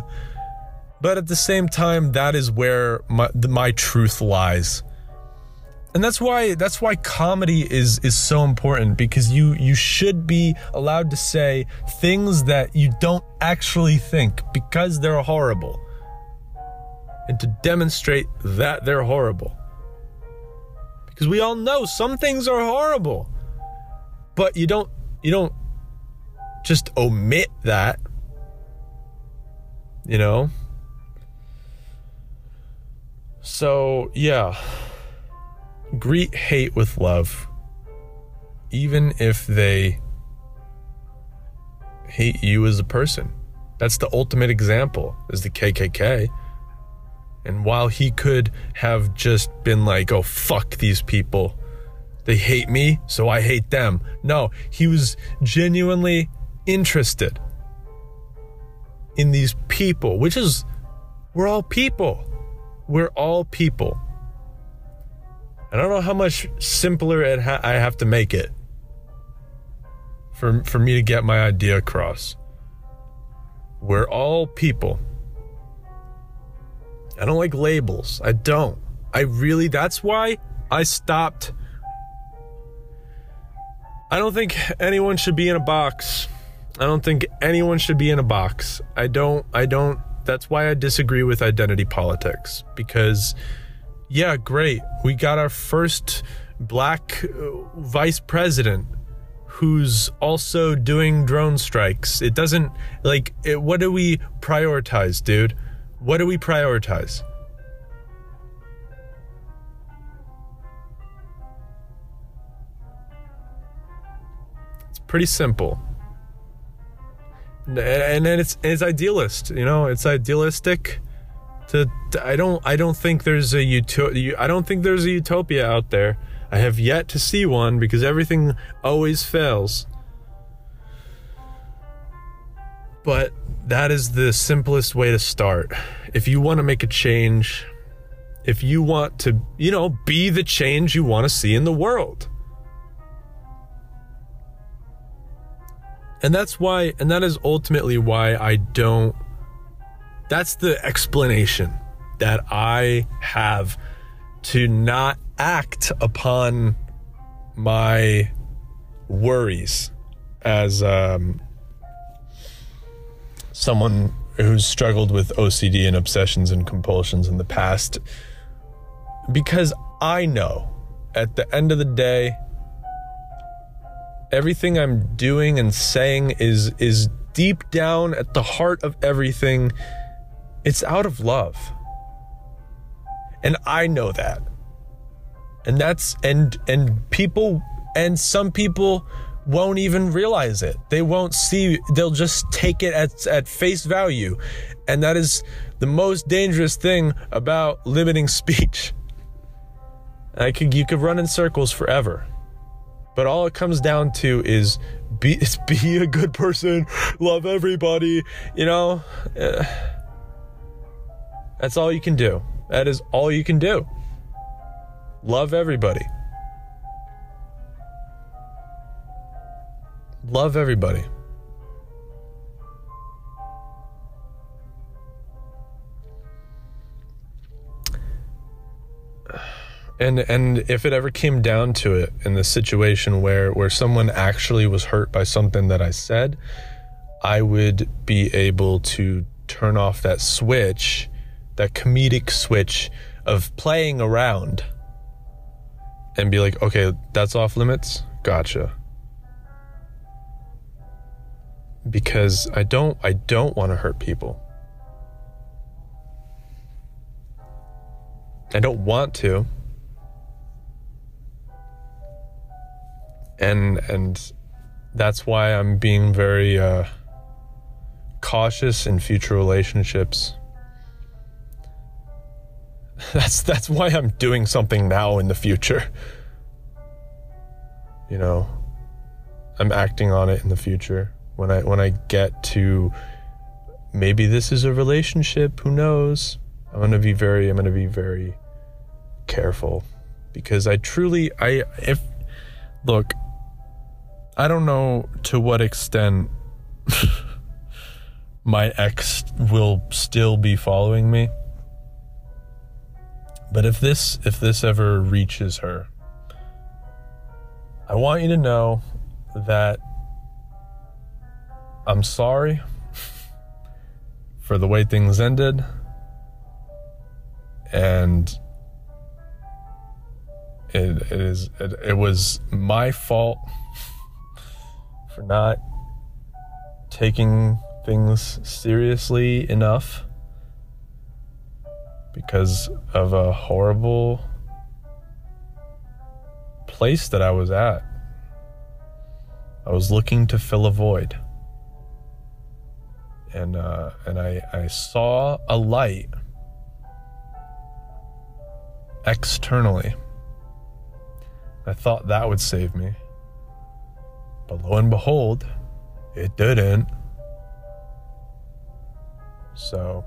but at the same time that is where my my truth lies. And that's why that's why comedy is is so important because you you should be allowed to say things that you don't actually think because they're horrible. And to demonstrate that they're horrible. Because we all know some things are horrible. But you don't you don't just omit that. You know? So, yeah. Greet hate with love. Even if they hate you as a person. That's the ultimate example is the KKK. And while he could have just been like, oh, fuck these people, they hate me, so I hate them. No, he was genuinely interested in these people, which is, we're all people. We're all people. I don't know how much simpler ha- I have to make it for, for me to get my idea across. We're all people. I don't like labels. I don't. I really, that's why I stopped. I don't think anyone should be in a box. I don't think anyone should be in a box. I don't, I don't, that's why I disagree with identity politics because, yeah, great. We got our first black uh, vice president who's also doing drone strikes. It doesn't, like, it, what do we prioritize, dude? What do we prioritize? It's pretty simple. And then it's it's idealist, you know, it's idealistic to, to I don't I don't think there's a utopia I don't think there's a utopia out there. I have yet to see one because everything always fails. But that is the simplest way to start. If you want to make a change, if you want to, you know, be the change you want to see in the world. And that's why, and that is ultimately why I don't, that's the explanation that I have to not act upon my worries as um, someone who's struggled with OCD and obsessions and compulsions in the past because I know at the end of the day everything I'm doing and saying is is deep down at the heart of everything it's out of love. And I know that. And that's and and people and some people won't even realize it. They won't see they'll just take it at at face value. And that is the most dangerous thing about limiting speech. I could you could run in circles forever. But all it comes down to is be is be a good person, love everybody, you know? That's all you can do. That is all you can do. Love everybody. Love everybody. And and if it ever came down to it in the situation where where someone actually was hurt by something that I said, I would be able to turn off that switch, that comedic switch of playing around and be like, "Okay, that's off limits. Gotcha." Because I don't I don't want to hurt people. I don't want to. and and that's why I'm being very uh, cautious in future relationships. That's that's why I'm doing something now in the future. You know, I'm acting on it in the future when I when I get to maybe this is a relationship, who knows? I'm going to be very I'm going to be very careful because I truly I if look, I don't know to what extent my ex will still be following me. But if this if this ever reaches her, I want you to know that I'm sorry for the way things ended and it, it is it, it was my fault for not taking things seriously enough because of a horrible place that I was at. I was looking to fill a void. And uh, and I, I saw a light externally. I thought that would save me. But lo and behold, it didn't. So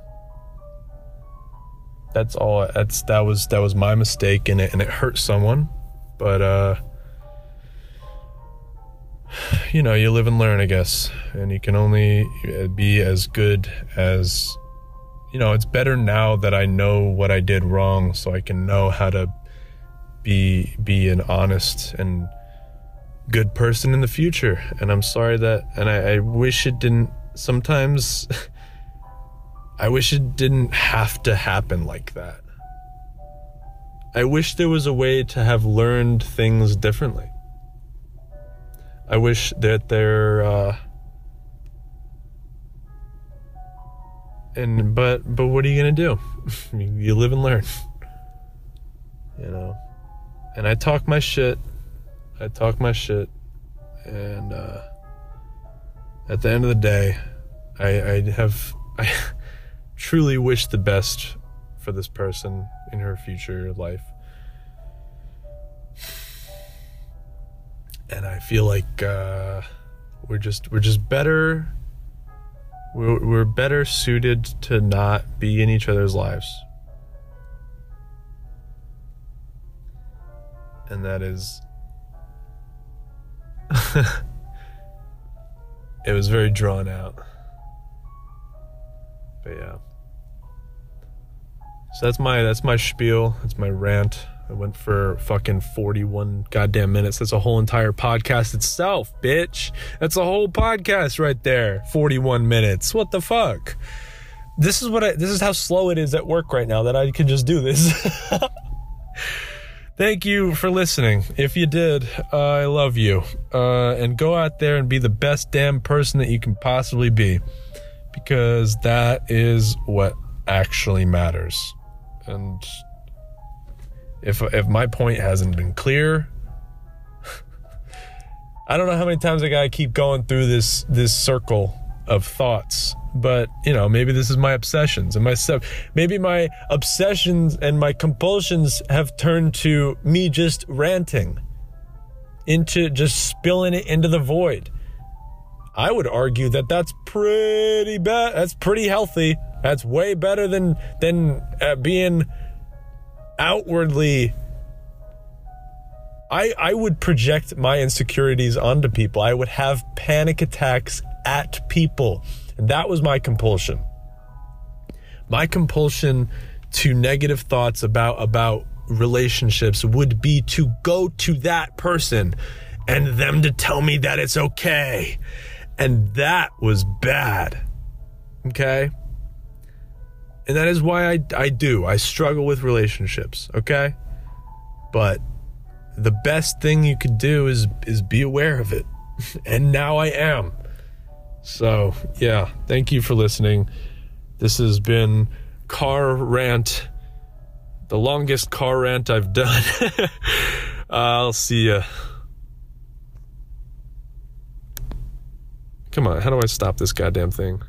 that's all that's that was that was my mistake in it and it hurt someone. But uh you know, you live and learn, I guess. And you can only uh, be as good as you know, it's better now that I know what I did wrong so I can know how to be be an honest and good person in the future. And I'm sorry that, and I, I wish it didn't, sometimes, I wish it didn't have to happen like that. I wish there was a way to have learned things differently. I wish that there, uh, and but but what are you gonna do? you live and learn, you know. And I talk my shit I talk my shit, and uh, at the end of the day, I, I have I truly wish the best for this person in her future life. And I feel like uh, we're just we're just better we're, we're better suited to not be in each other's lives. And that is it was very drawn out. But yeah. So that's my that's my spiel. That's my rant. I went for fucking 41 goddamn minutes. That's a whole entire podcast itself, bitch. That's a whole podcast right there. 41 minutes. What the fuck? This is what I this is how slow it is at work right now that I can just do this. thank you for listening. If you did, uh, I love you. Uh, and go out there and be the best damn person that you can possibly be. Because that is what actually matters. And if if my point hasn't been clear, I don't know how many times I gotta keep going through this this circle of thoughts. But you know, maybe this is my obsessions and my stuff. Maybe my obsessions and my compulsions have turned to me just ranting, into just spilling it into the void. I would argue that that's pretty bad. That's pretty healthy. That's way better than than uh, being outwardly I, I would project my insecurities onto people. I would have panic attacks at people. And that was my compulsion. My compulsion to negative thoughts about about relationships would be to go to that person and them to tell me that it's okay. And that was bad. Okay? And that is why I, I do. I struggle with relationships, okay? But the best thing you could do is is be aware of it. and now I am. So, yeah, thank you for listening. This has been car rant, the longest car rant I've done. I'll see ya. Come on, how do I stop this goddamn thing?